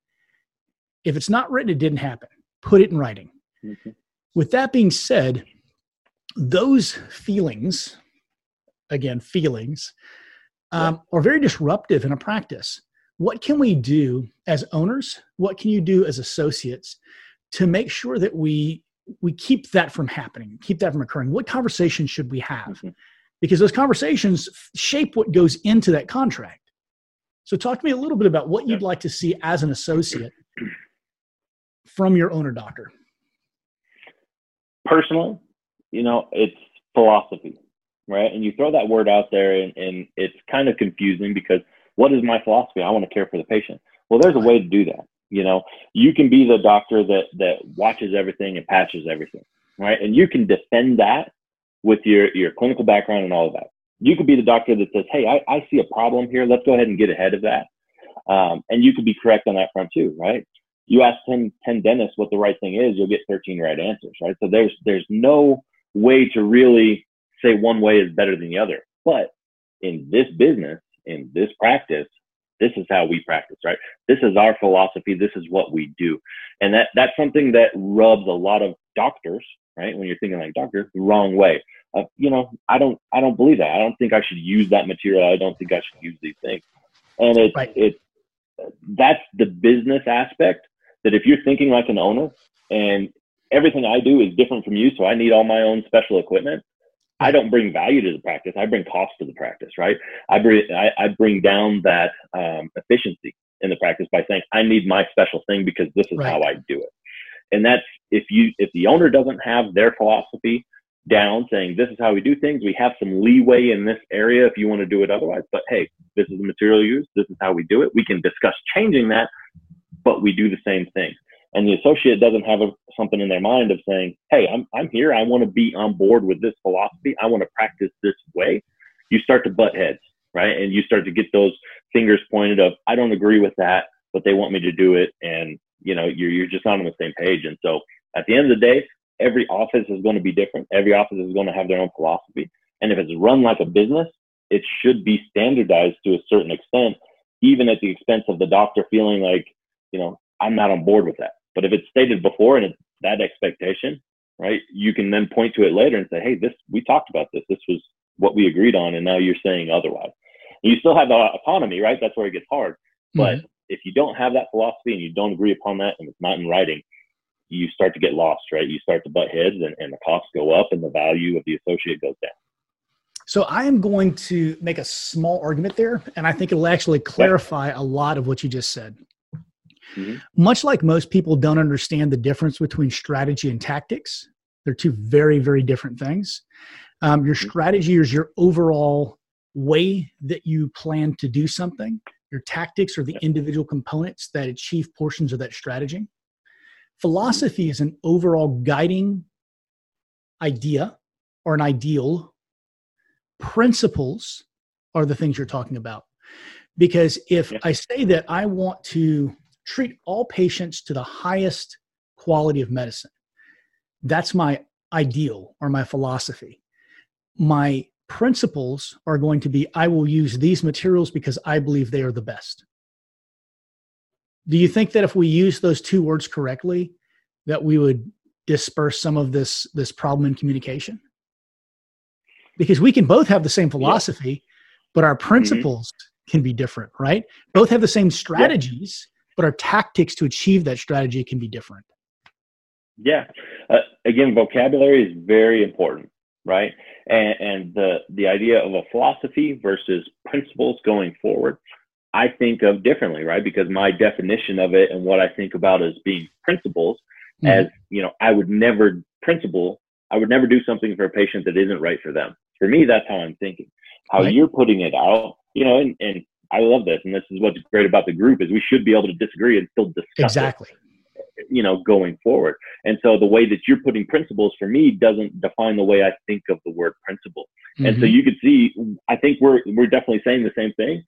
If it's not written, it didn't happen. Put it in writing. Mm-hmm. With that being said, those feelings, again, feelings, um, are very disruptive in a practice. What can we do as owners? What can you do as associates to make sure that we we keep that from happening, keep that from occurring? What conversations should we have? Mm-hmm. Because those conversations shape what goes into that contract. So, talk to me a little bit about what you'd like to see as an associate from your owner doctor. Personally, you know, it's philosophy, right? And you throw that word out there, and, and it's kind of confusing because what is my philosophy? I want to care for the patient. Well, there's a way to do that. You know, you can be the doctor that that watches everything and patches everything, right? And you can defend that with your your clinical background and all of that. You could be the doctor that says, "Hey, I, I see a problem here. Let's go ahead and get ahead of that." Um, and you could be correct on that front too, right? You ask 10, 10 dentists what the right thing is, you'll get 13 right answers, right? So there's there's no way to really say one way is better than the other. But in this business, in this practice, this is how we practice, right? This is our philosophy. This is what we do. And that, that's something that rubs a lot of doctors, right? When you're thinking like doctor, the wrong way. Uh, you know, I don't, I don't believe that. I don't think I should use that material. I don't think I should use these things. And it, right. it, that's the business aspect that if you're thinking like an owner and everything I do is different from you, so I need all my own special equipment, I don't bring value to the practice. I bring cost to the practice, right? I bring I, I bring down that um, efficiency in the practice by saying I need my special thing because this is right. how I do it. And that's if you if the owner doesn't have their philosophy down, saying this is how we do things, we have some leeway in this area if you want to do it otherwise. But hey, this is the material used. This is how we do it. We can discuss changing that, but we do the same thing and the associate doesn't have a, something in their mind of saying, "Hey, I'm I'm here. I want to be on board with this philosophy. I want to practice this way." You start to butt heads, right? And you start to get those fingers pointed of, "I don't agree with that, but they want me to do it," and you know, you're you're just not on the same page. And so, at the end of the day, every office is going to be different. Every office is going to have their own philosophy, and if it's run like a business, it should be standardized to a certain extent, even at the expense of the doctor feeling like, you know, I'm not on board with that but if it's stated before and it's that expectation, right, you can then point to it later and say, hey, this we talked about this. This was what we agreed on, and now you're saying otherwise. And you still have the autonomy, right? That's where it gets hard. But mm-hmm. if you don't have that philosophy and you don't agree upon that, and it's not in writing, you start to get lost, right? You start to butt heads, and, and the costs go up, and the value of the associate goes down. So I am going to make a small argument there, and I think it'll actually clarify a lot of what you just said. Mm-hmm. Much like most people don't understand the difference between strategy and tactics, they're two very, very different things. Um, your mm-hmm. strategy is your overall way that you plan to do something. Your tactics are the individual components that achieve portions of that strategy. Philosophy is an overall guiding idea or an ideal. Principles are the things you're talking about. Because if yeah. I say that I want to treat all patients to the highest quality of medicine. That's my ideal or my philosophy. My principles are going to be I will use these materials because I believe they are the best. Do you think that if we use those two words correctly, that we would disperse some of this this problem in communication? Because we can both have the same philosophy, yeah. but our mm-hmm. principles mm-hmm. can be different, right? Both have the same strategies, yeah but our tactics to achieve that strategy can be different. Yeah. Uh, again, vocabulary is very important, right? And, and the, the idea of a philosophy versus principles going forward, I think of differently, right? Because my definition of it and what I think about as being principles, mm-hmm. as you know, I would never principle, I would never do something for a patient that isn't right for them. For me, that's how I'm thinking. How right. you're putting it out, you know, and, and I love this, and this is what's great about the group is we should be able to disagree and still discuss exactly. It, you know, going forward. And so the way that you're putting principles for me doesn't define the way I think of the word principle. Mm-hmm. And so mm-hmm. you could see, I think we're we're definitely saying the same thing,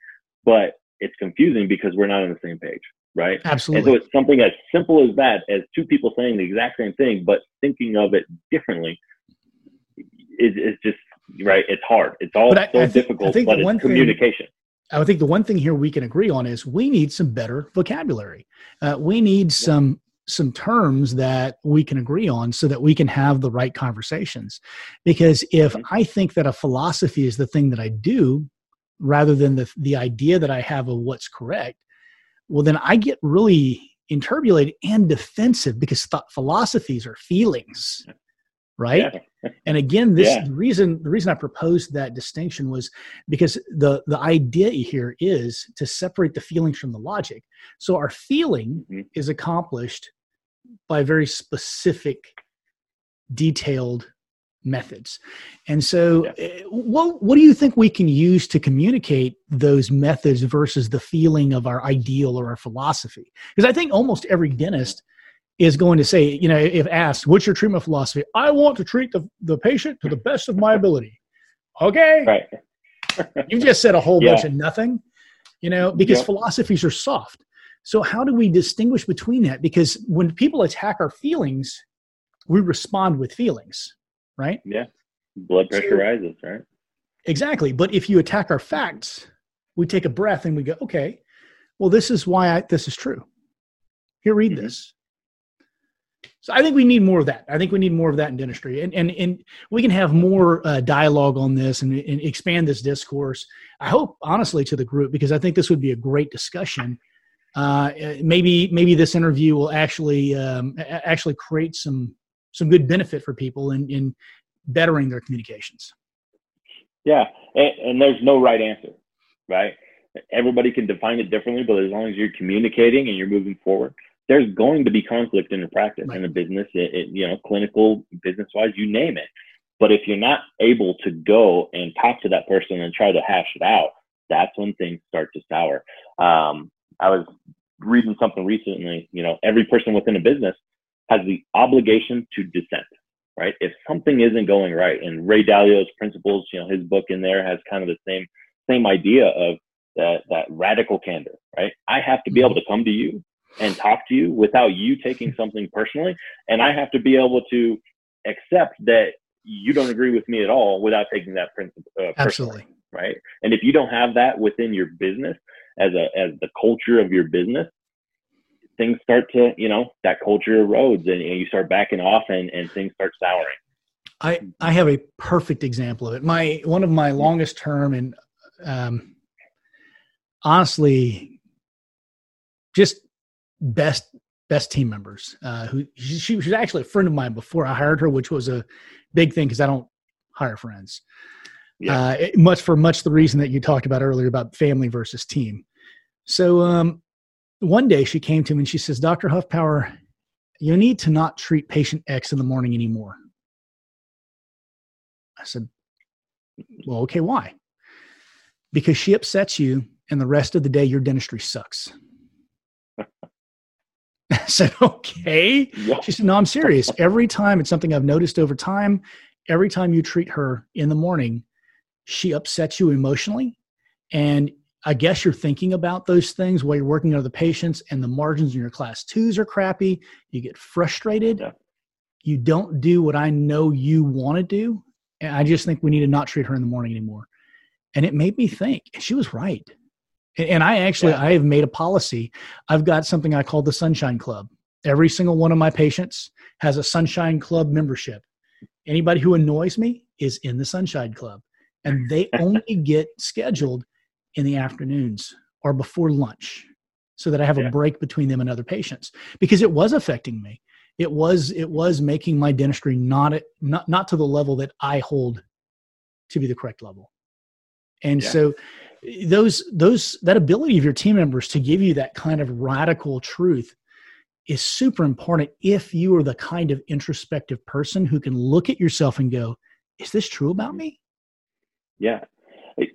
but it's confusing because we're not on the same page, right? Absolutely. And so it's something as simple as that, as two people saying the exact same thing but thinking of it differently, is is just right. It's hard. It's all I, so I think, difficult, but it's communication. Thing, I think the one thing here we can agree on is we need some better vocabulary. Uh, we need some some terms that we can agree on so that we can have the right conversations. Because if. I think that a philosophy is the thing that I do, rather than the the idea that I have of what's correct, well then I get really interbulated and defensive because th- philosophies are feelings right yeah. And again this yeah. the reason the reason i proposed that distinction was because the the idea here is to separate the feelings from the logic so our feeling mm-hmm. is accomplished by very specific detailed methods. And so, yeah. Eh, what what do you think we can use to communicate those methods versus the feeling of our ideal or our philosophy? Because I think almost every dentist is going to say, you know, if asked, "What's your treatment philosophy?" I want to treat the the patient to the best of my ability. Okay, right. (laughs) you just said a whole yeah. bunch of nothing, you know, because yep. philosophies are soft. So how do we distinguish between that? Because when people attack our feelings, we respond with feelings right? Yeah. Blood pressure so, rises, right? Exactly. But if you attack our facts, we take a breath and we go, okay, well, this is why I, this is true. Here, read mm-hmm. this. So I think we need more of that. I think we need more of that in dentistry, and and and we can have more uh, dialogue on this and, and, expand this discourse. I hope honestly to the group because I think this would be a great discussion. Uh, maybe maybe this interview will actually um, actually create some some good benefit for people in, in bettering their communications. Yeah, and, and there's no right answer, right? Everybody can define it differently, but as long as you're communicating and you're moving forward, there's going to be conflict in the practice, right. in the business, it, it, you know, clinical, business wise, you name it. But if you're not able to go and talk to that person and try to hash it out, that's when things start to sour. Um, I was reading something recently, you know, every person within a business has the obligation to dissent, right? If something isn't going right, and Ray Dalio's principles, you know, his book in there has kind of the same same idea of that that radical candor, right? I have to be able to come to you and talk to you without you taking (laughs) something personally, and I have to be able to accept that you don't agree with me at all without taking that principle. Uh, Absolutely. Right. And if you don't have that within your business as a as the culture of your business, things start to, you know, that culture erodes and, and you start backing off and, and things start souring. I, I have a perfect example of it. My one of my longest term and um, honestly, just best best team members. Uh, who she, she, was actually a friend of mine before I hired her, which was a big thing because I don't hire friends. Yeah. Uh, it, much for much the reason that you talked about earlier about family versus team. So um, one day she came to me and she says, Dr. Hoffpower, you need to not treat patient X in the morning anymore. I said, Well, okay, why? Because she upsets you, and the rest of the day your dentistry sucks. I said, (laughs) Okay. Yeah. She said, No, I'm serious. Every time, it's something I've noticed over time. Every time you treat her in the morning, she upsets you emotionally. And I guess you're thinking about those things while you're working on other patients, and the margins in your class twos are crappy. You get frustrated. Yeah. You don't do what I know you want to do. And I just think we need to not treat her in the morning anymore. And it made me think. She was right. And I actually, yeah. I have made a policy. I've got something I call the Sunshine Club. Every single one of my patients has a Sunshine Club membership. Anybody who annoys me is in the Sunshine Club. And (laughs) they only get scheduled in the afternoons or before lunch so that I have yeah. a break between them and other patients because it was affecting me. It was it was making my dentistry not at, not not to the level that I hold to be the correct level. And yeah. so those those that ability of your team members to give you that kind of radical truth is super important if you are the kind of introspective person who can look at yourself and go, is this true about me? Yeah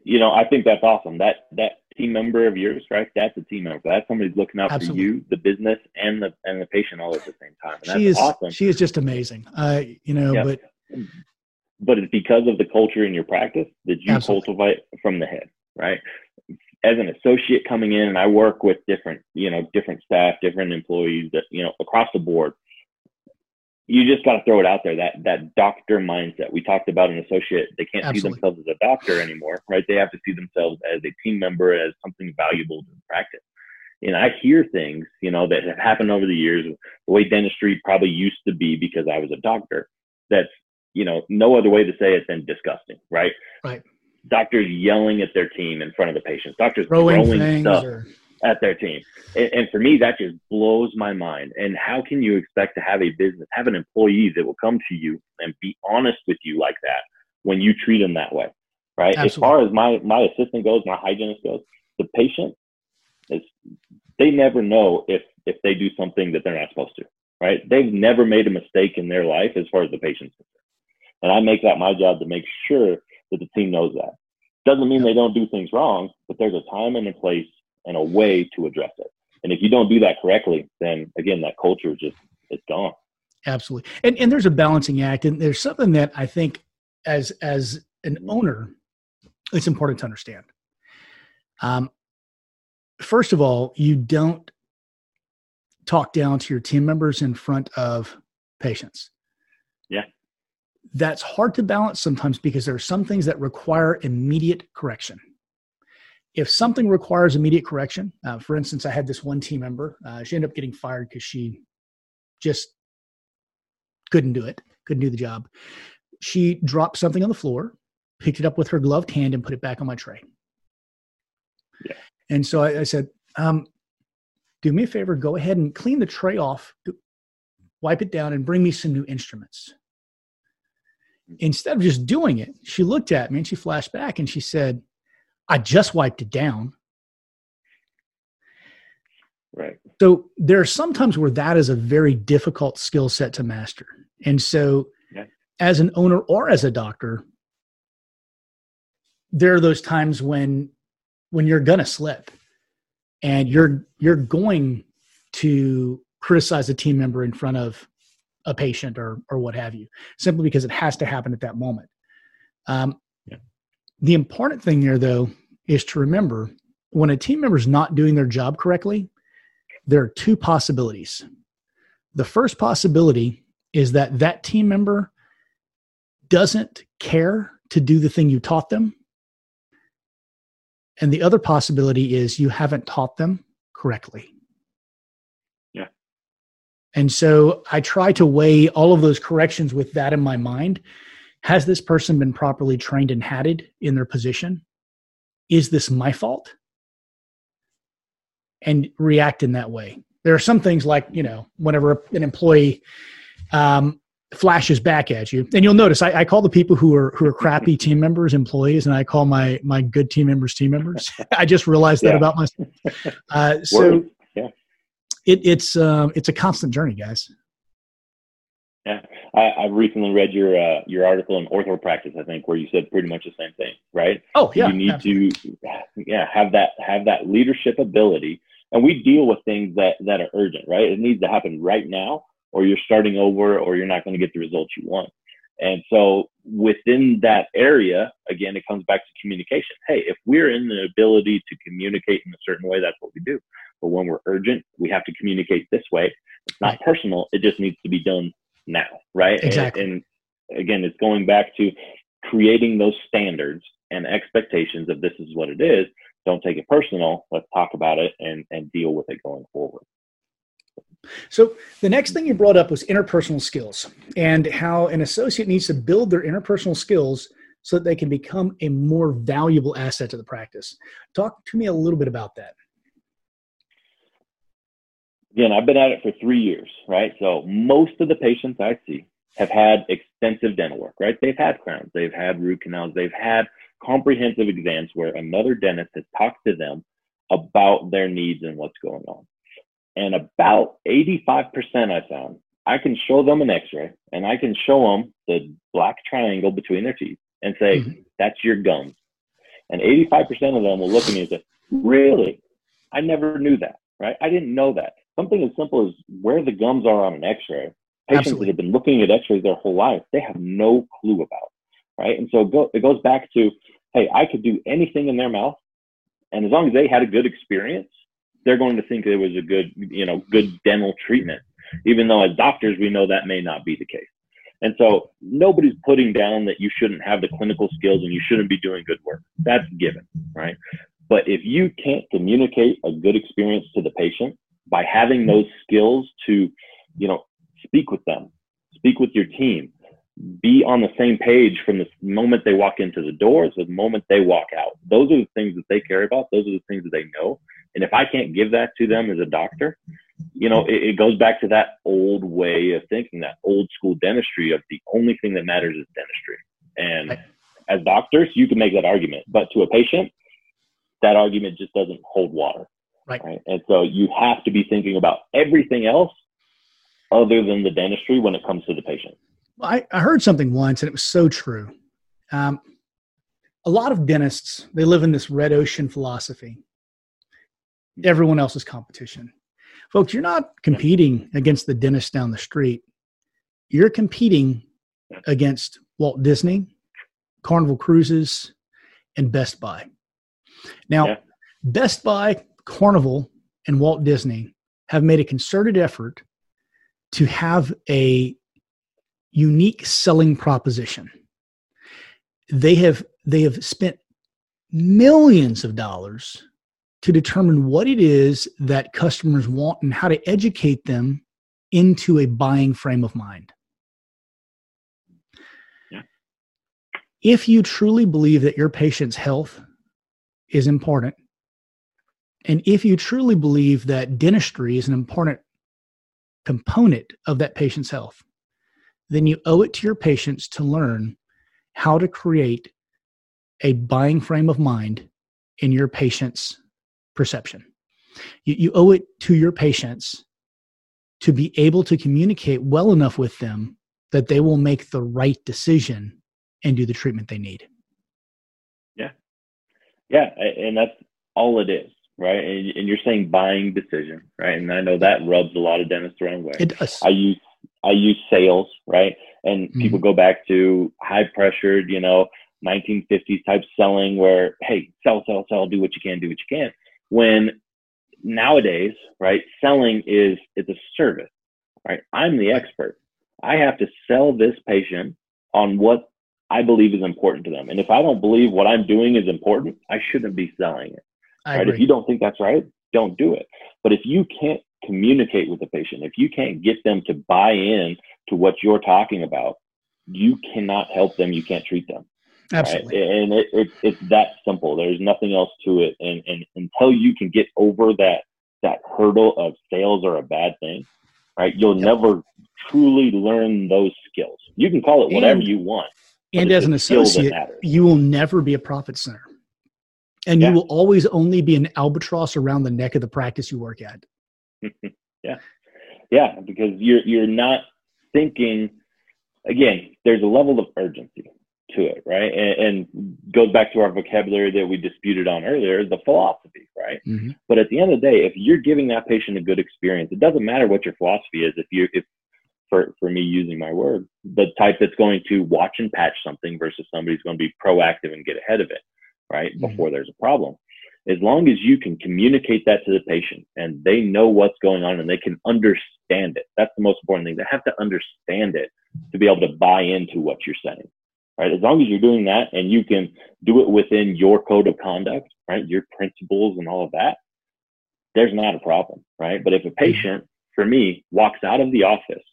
you know, I think that's awesome. That that team member of yours, right? That's a team member. That's somebody looking out Absolutely. for you, the business, and the and the patient all at the same time. And she is awesome. She is just amazing. Uh, you know, yeah. but but it's because of the culture in your practice that you Absolutely. cultivate from the head, right? As an associate coming in, and I work with different, you know, different staff, different employees that you know across the board you just got to throw it out there that that doctor mindset. We talked about an associate they can't Absolutely. see themselves as a doctor anymore right? They have to see themselves as a team member as something valuable to practice. And i hear things you know that have happened over the years the way dentistry probably used to be because i was a doctor that's you know no other way to say it than disgusting right? Right doctors yelling at their team in front of the patients doctors throwing, throwing stuff or... at their team. And, and, for me, that just blows my mind. And how can you expect to have a business, have an employee that will come to you and be honest with you like that when you treat them that way, right? Absolutely. As far as my my assistant goes, my hygienist goes, the patient is they never know if if they do something that they're not supposed to, right? They've never made a mistake in their life as far as the patient's concerned. And I make that my job to make sure that the team knows that. Doesn't mean they don't do things wrong, but there's a time and a place and a way to address it. And if you don't do that correctly, then again, that culture just it's gone. Absolutely. And and there's a balancing act, and there's something that I think as as an owner, it's important to understand. Um, first of all, you don't talk down to your team members in front of patients. Yeah. That's hard to balance sometimes because there are some things that require immediate correction if something requires immediate correction, uh, for instance, I had this one team member, uh, she ended up getting fired because she just couldn't do it, couldn't do the job. She dropped something on the floor, picked it up with her gloved hand, and put it back on my tray. Yeah. And so I, I said, um, do me a favor, go ahead and clean the tray off, wipe it down, and bring me some new instruments. Instead of just doing it, she looked at me and she flashed back and she said, I just wiped it down. Right. So there are some times where that is a very difficult skill set to master. And so yeah. as an owner or as a doctor, there are those times when when you're gonna slip and you're you're going to criticize a team member in front of a patient or or what have you, simply because it has to happen at that moment. Um, the important thing there, though, is to remember when a team member is not doing their job correctly, there are two possibilities. The first possibility is that that team member doesn't care to do the thing you taught them. And the other possibility is you haven't taught them correctly. And so I try to weigh all of those corrections with that in my mind has this person been properly trained and hatted in their position? Is this my fault? And react in that way. There are some things like, you know, whenever an employee um, flashes back at you, and you'll notice I, I, call the people who are who are crappy (laughs) team members employees, and I call my my good team members team members. (laughs) I just realized that yeah. about myself. Uh, so yeah. It, it's um, it's a constant journey, guys. Yeah, I, I recently read your uh, your article in Ortho Practice, I think, where you said pretty much the same thing, right? Oh, yeah. You need absolutely. to, yeah, have that have that leadership ability, and we deal with things that that are urgent, right? It needs to happen right now, or you're starting over, or you're not going to get the results you want. And so within that area, again, it comes back to communication. Hey, if we're in the ability to communicate in a certain way, that's what we do. But when we're urgent, we have to communicate this way. It's not personal. It just needs to be done now, right? Exactly. And, and again, it's going back to creating those standards and expectations of this is what it is. Don't take it personal. Let's talk about it and, and deal with it going forward. So the next thing you brought up was interpersonal skills and how an associate needs to build their interpersonal skills so that they can become a more valuable asset to the practice. Talk to me a little bit about that again, I've been at it for three years, right? So most of the patients I see have had extensive dental work, right? They've had crowns, they've had root canals, they've had comprehensive exams where another dentist has talked to them about their needs and what's going on. And about 85% I found, I can show them an x-ray and I can show them the black triangle between their teeth and say, mm-hmm. that's your gums. And 85% of them will look at me and say, really? I never knew that, right? I didn't know that something as simple as where the gums are on an x-ray patients Absolutely. that have been looking at x-rays their whole life they have no clue about right and so go, it goes back to hey i could do anything in their mouth and as long as they had a good experience they're going to think it was a good you know good dental treatment even though as doctors we know that may not be the case and so nobody's putting down that you shouldn't have the clinical skills and you shouldn't be doing good work that's given right but if you can't communicate a good experience to the patient by having those skills to, you know, speak with them, speak with your team, be on the same page from the moment they walk into the door to the moment they walk out. Those are the things that they care about. Those are the things that they know. And if I can't give that to them as a doctor, you know, it, it goes back to that old way of thinking, that old school dentistry of the only thing that matters is dentistry. And as doctors, you can make that argument, but to a patient, that argument just doesn't hold water. Right. right. And so you have to be thinking about everything else other than the dentistry when it comes to the patient. I, I heard something once and it was so true. Um, a lot of dentists, they live in this red ocean philosophy. Everyone else's competition. Folks, you're not competing against the dentist down the street. You're competing against Walt Disney, Carnival Cruises, and Best Buy. Now, yeah. Best Buy, Carnival, and Walt Disney have made a concerted effort to have a unique selling proposition. They have they have spent millions of dollars to determine what it is that customers want and how to educate them into a buying frame of mind. Yeah. If you truly believe that your patient's health is important, and if you truly believe that dentistry is an important component of that patient's health, then you owe it to your patients to learn how to create a buying frame of mind in your patient's perception. You, you owe it to your patients to be able to communicate well enough with them that they will make the right decision and do the treatment they need. Yeah. Yeah. And that's all it is right? And, and, you're saying buying decision, right? And I know that rubs a lot of dentists the wrong way. It does. I use I use sales, right? And mm-hmm. people go back to high pressured, you know, 1950s type selling where hey, sell, sell, sell, do what you can, do what you can. When nowadays, right, selling is it's a service, right? I'm the expert. I have to sell this patient on what I believe is important to them. And if I don't believe what I'm doing is important, I shouldn't be selling it. I right? If you don't think that's right, don't do it. But if you can't communicate with the patient, if you can't get them to buy in to what you're talking about, you cannot help them. You can't treat them. Absolutely. Right? And it, it, it's that simple. There's nothing else to it. And, and until you can get over that, that hurdle of sales are a bad thing, right? You'll yep. never truly learn those skills. You can call it whatever and, you want. And as an associate, you will never be a profit center and yeah. you will always only be an albatross around the neck of the practice you work at. (laughs) yeah, yeah, because you're you're not thinking. Again, there's a level of urgency to it, right? And, and goes back to our vocabulary that we disputed on earlier, the philosophy, right? Mm-hmm. But at the end of the day, if you're giving that patient a good experience, it doesn't matter what your philosophy is. If you if for, for me using my word, the type that's going to watch and patch something versus somebody who's going to be proactive and get ahead of it right? Mm-hmm. Before there's a problem. As long as you can communicate that to the patient and they know what's going on and they can understand it. That's the most important thing. They have to understand it to be able to buy into what you're saying. Right. As long as you're doing that and you can do it within your code of conduct, right? Your principles and all of that, there's not a problem. Right. But if a mm-hmm. patient, for me, walks out of the office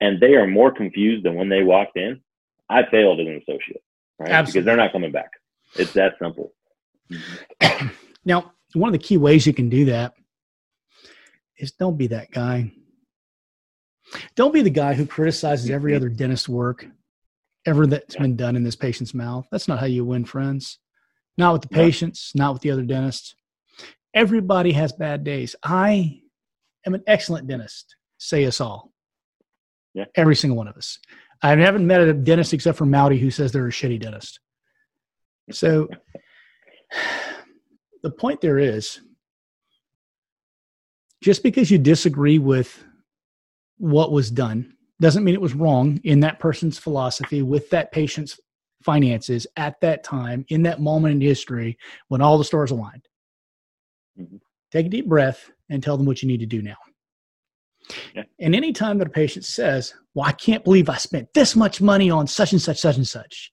and they are more confused than when they walked in, I failed as an associate. Right. Absolutely. Because they're not coming back. It's that simple. (clears throat) now, one of the key ways you can do that is don't be that guy. Don't be the guy who criticizes every other dentist's work ever that's been done in this patient's mouth. That's not how you win friends. Not with the patients, not with the other dentists. Everybody has bad days. I am an excellent dentist. Say us all. Yeah. Every single one of us. I haven't met a dentist except for Mowdy who says they're a shitty dentist. So (sighs) the point there is just because you disagree with what was done doesn't mean it was wrong in that person's philosophy with that patient's finances at that time in that moment in history when all the stars aligned. Mm-hmm. Take a deep breath and tell them what you need to do now. Yeah. And anytime that a patient says, Well, I can't believe I spent this much money on such and such, such and such,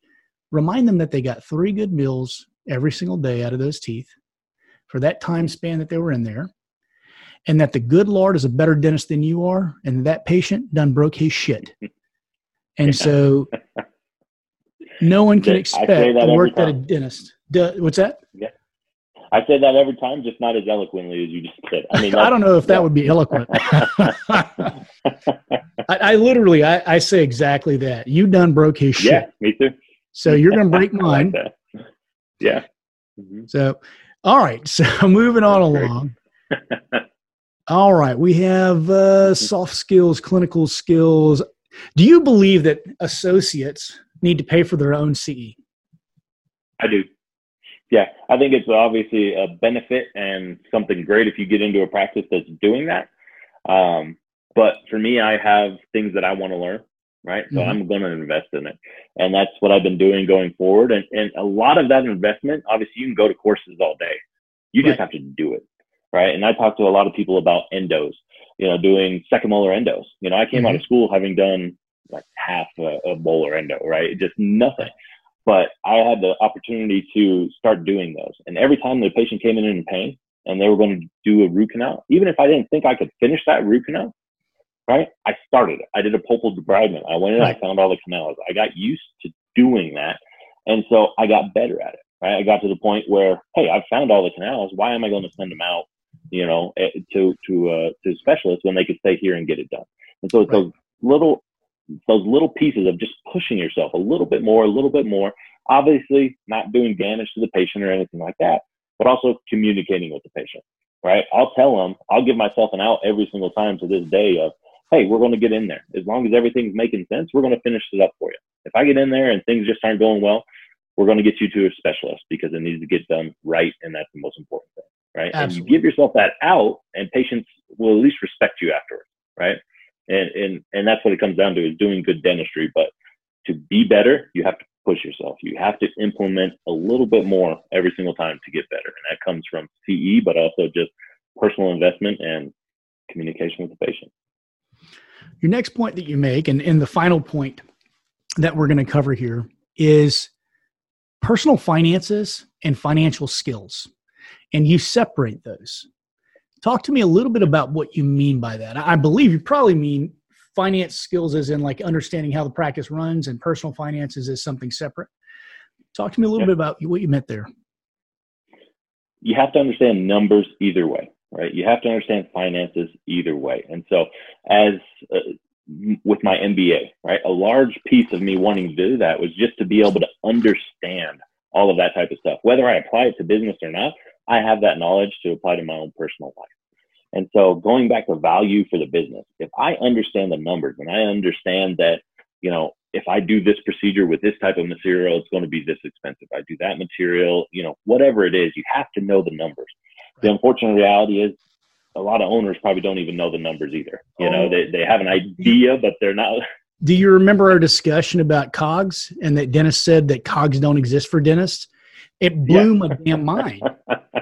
remind them that they got three good meals every single day out of those teeth for that time span that they were in there and that the good lord is a better dentist than you are and that patient done broke his shit (laughs) and so no one can expect to work at a dentist does. what's that yeah I say that every time, just not as eloquently as you just did. I mean, (laughs) I don't know if that yeah. would be eloquent. (laughs) I, I, literally, I, I, say exactly that. You done broke his shit. Yeah, me too. So you're gonna break mine. like yeah. Mm-hmm. So, all right. So moving on along. All right, we have uh, soft skills, clinical skills. Do you believe that associates need to pay for their own CE? I do. Yeah, I think it's obviously a benefit and something great if you get into a practice that's doing that. Um, but for me, I have things that I want to learn, right? So mm-hmm. I'm going to invest in it. And that's what I've been doing going forward. And, and a lot of that investment, obviously, you can go to courses all day. You just have to do it, right? And I talk to a lot of people about endos, you know, doing second molar endos. You know, I came mm-hmm. out of school having done like half a, a molar endo, right? Just nothing but I had the opportunity to start doing those. And every time the patient came in in pain and they were going to do a root canal, even if I didn't think I could finish that root canal, right? I started it. I did a pulpal debridement. I went in, right. I found all the canals. I got used to doing that. And so I got better at it, right? I got to the point where, hey, I've found all the canals. Why am I going to send them out, you know, eh, to, to, uh, to specialists when they could stay here and get it done? And so it's right. those little those little pieces of just pushing yourself a little bit more, a little bit more. Obviously, not doing damage to the patient or anything like that, but also communicating with the patient, right? I'll tell them, I'll give myself an out every single time to this day of, hey, we're going to get in there. As long as everything's making sense, we're going to finish it up for you. If I get in there and things just aren't going well, we're going to get you to a specialist because it needs to get done right, and that's the most important thing, right? Absolutely. And you give yourself that out, and patients will at least respect you afterwards, right? and and and that's what it comes down to is doing good dentistry but to be better you have to push yourself you have to implement a little bit more every single time to get better and that comes from ce but also just personal investment and communication with the patient your next point that you make and, and the final point that we're going to cover here is personal finances and financial skills and you separate those Talk to me a little bit about what you mean by that. I believe you probably mean finance skills as in like understanding how the practice runs and personal finances is something separate. Talk to me a little bit about what you meant there. You have to understand numbers either way, right? You have to understand finances either way. And so as uh, with my MBA, right? A large piece of me wanting to do that was just to be able to understand all of that type of stuff. Whether I apply it to business or not, I have that knowledge to apply to my own personal life. And so going back to value for the business, if I understand the numbers and I understand that, you know, if I do this procedure with this type of material, it's going to be this expensive. I do that material, you know, whatever it is, you have to know the numbers. The unfortunate reality is a lot of owners probably don't even know the numbers either. You oh. know, they, they have an idea, but they're not. Do you remember our discussion about COGS and that Dennis said that COGS don't exist for dentists? It blew yeah. my damn mind.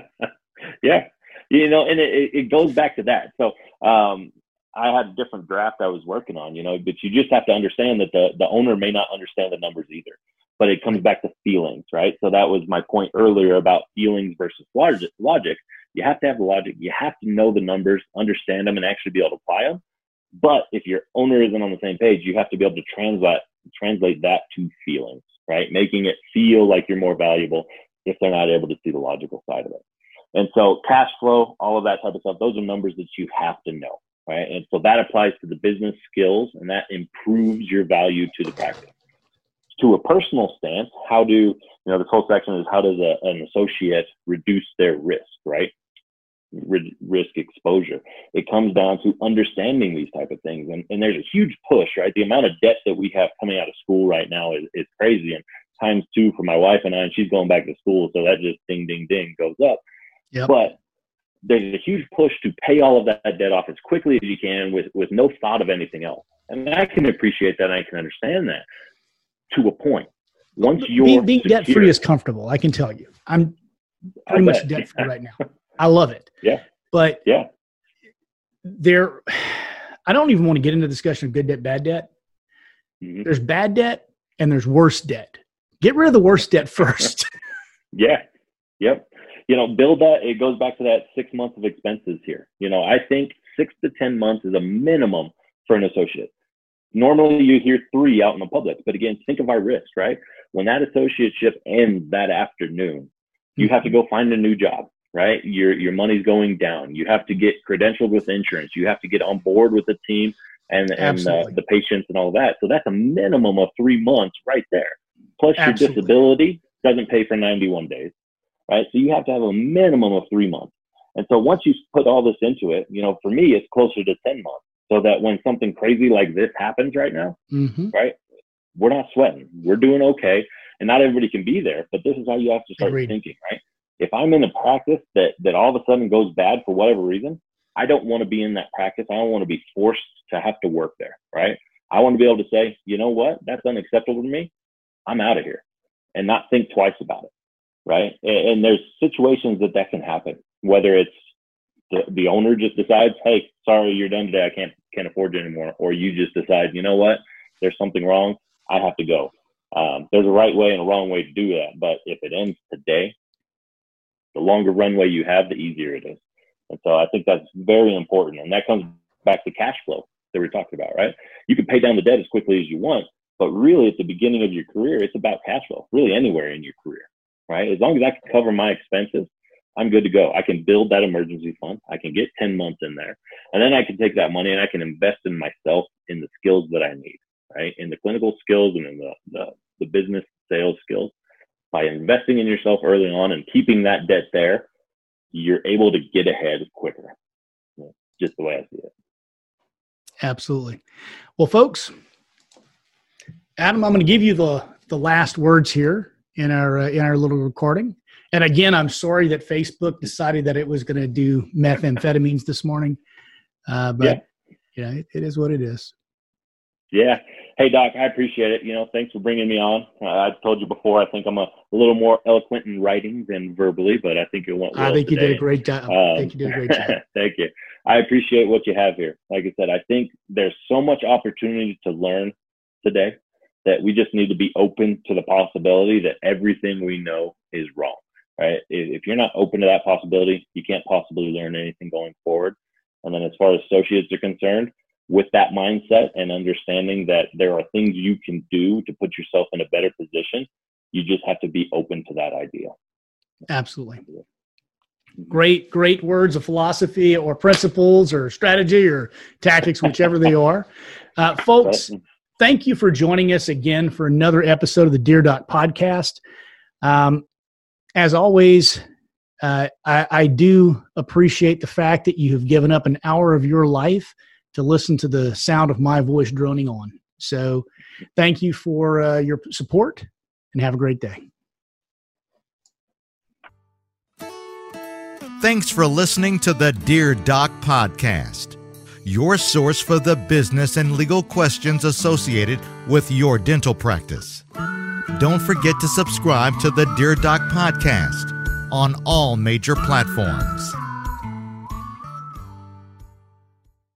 (laughs) yeah, you know, and it, it goes back to that. So um, I had a different draft I was working on, you know, but you just have to understand that the the owner may not understand the numbers either. But it comes back to feelings, right? So that was my point earlier about feelings versus logic. Logic. You have to have the logic. You have to know the numbers, understand them, and actually be able to apply them. But if your owner isn't on the same page, you have to be able to translate translate that to feelings, right? Making it feel like you're more valuable if they're not able to see the logical side of it. And so cash flow, all of that type of stuff, those are numbers that you have to know, right? And so that applies to the business skills and that improves your value to the practice. To a personal stance, how do, you know, this whole section is how does a, an associate reduce their risk, right? Risk exposure. It comes down to understanding these type of things. And, and there's a huge push, right? The amount of debt that we have coming out of school right now is, is crazy. And times two for my wife and I, and she's going back to school. So that just ding, ding, ding goes up. Yep. But there's a huge push to pay all of that debt off as quickly as you can with, with no thought of anything else. And I can appreciate that. I can understand that to a point. Once you're being, being debt free is comfortable, I can tell you. I'm pretty much debt free right now. (laughs) I love it. Yeah. But yeah, there, I don't even want to get into the discussion of good debt, bad debt. Mm-hmm. There's bad debt and there's worse debt. Get rid of the worst debt (laughs) first. (laughs) yeah. Yep. You know, build that. It goes back to that six months of expenses here. You know, I think six to 10 months is a minimum for an associate. Normally you hear three out in the public, but again, think of our risk, right? When that associateship ends that afternoon, you have to go find a new job, right? Your your money's going down. You have to get credentialed with insurance. You have to get on board with the team and and uh, the patients and all that. So that's a minimum of three months right there. Plus Absolutely. your disability doesn't pay for 91 days, right? So you have to have a minimum of three months. And so once you put all this into it, you know, for me, it's closer to 10 months so that when something crazy like this happens right now, mm-hmm. right, we're not sweating. We're doing okay. And not everybody can be there, but this is how you have to start Agreed. thinking, right? If I'm in a practice that, that all of a sudden goes bad for whatever reason, I don't want to be in that practice. I don't want to be forced to have to work there, right? I want to be able to say, you know what, that's unacceptable to me. I'm out of here and not think twice about it, right? And, and there's situations that that can happen, whether it's the, the owner just decides, hey, sorry, you're done today. I can't can't afford you anymore, or you just decide, you know what, there's something wrong. I have to go. Um, there's a right way and a wrong way to do that, but if it ends today, the longer runway you have, the easier it is. And so I think that's very important. And that comes back to cash flow that we talked about, right? You can pay down the debt as quickly as you want, but really at the beginning of your career, it's about cash flow, really anywhere in your career, right? As long as I can cover my expenses, I'm good to go. I can build that emergency fund. I can get 10 months in there. And then I can take that money and I can invest in myself in the skills that I need, right? In the clinical skills and in the, the, the business sales skills. By investing in yourself early on and keeping that debt there, you're able to get ahead quicker. Just the way I see it. Absolutely. Well, folks, Adam, I'm going to give you the the last words here in our uh, in our little recording. And again, I'm sorry that Facebook decided that it was going to do methamphetamines this morning, uh, but yeah, it, it is what it is. Yeah. Hey, Doc, I appreciate it. You know, thanks for bringing me on. Uh, I've told you before, I think I'm a, a, little more eloquent in writing than verbally, but I think it went well I think today. you did a great job. Um, I think you did a great job. (laughs) thank you. I appreciate what you have here. Like I said, I think there's so much opportunity to learn today that we just need to be open to the possibility that everything we know is wrong, right? If you're not open to that possibility, you can't possibly learn anything going forward. And then as far as associates are concerned, with that mindset and understanding that there are things you can do to put yourself in a better position, you just have to be open to that idea. Absolutely. Great, great words of philosophy or principles or strategy or tactics, whichever they are. (laughs) Uh, folks, thank you for joining us again for another episode of the Dear Doc podcast. Um, as always, uh, I, I do appreciate the fact that you have given up an hour of your life to listen to the sound of my voice droning on. So, thank you for uh, your support and have a great day. Thanks for listening to the Dear Doc podcast, your source for the business and legal questions associated with your dental practice. Don't forget to subscribe to the Dear Doc podcast on all major platforms.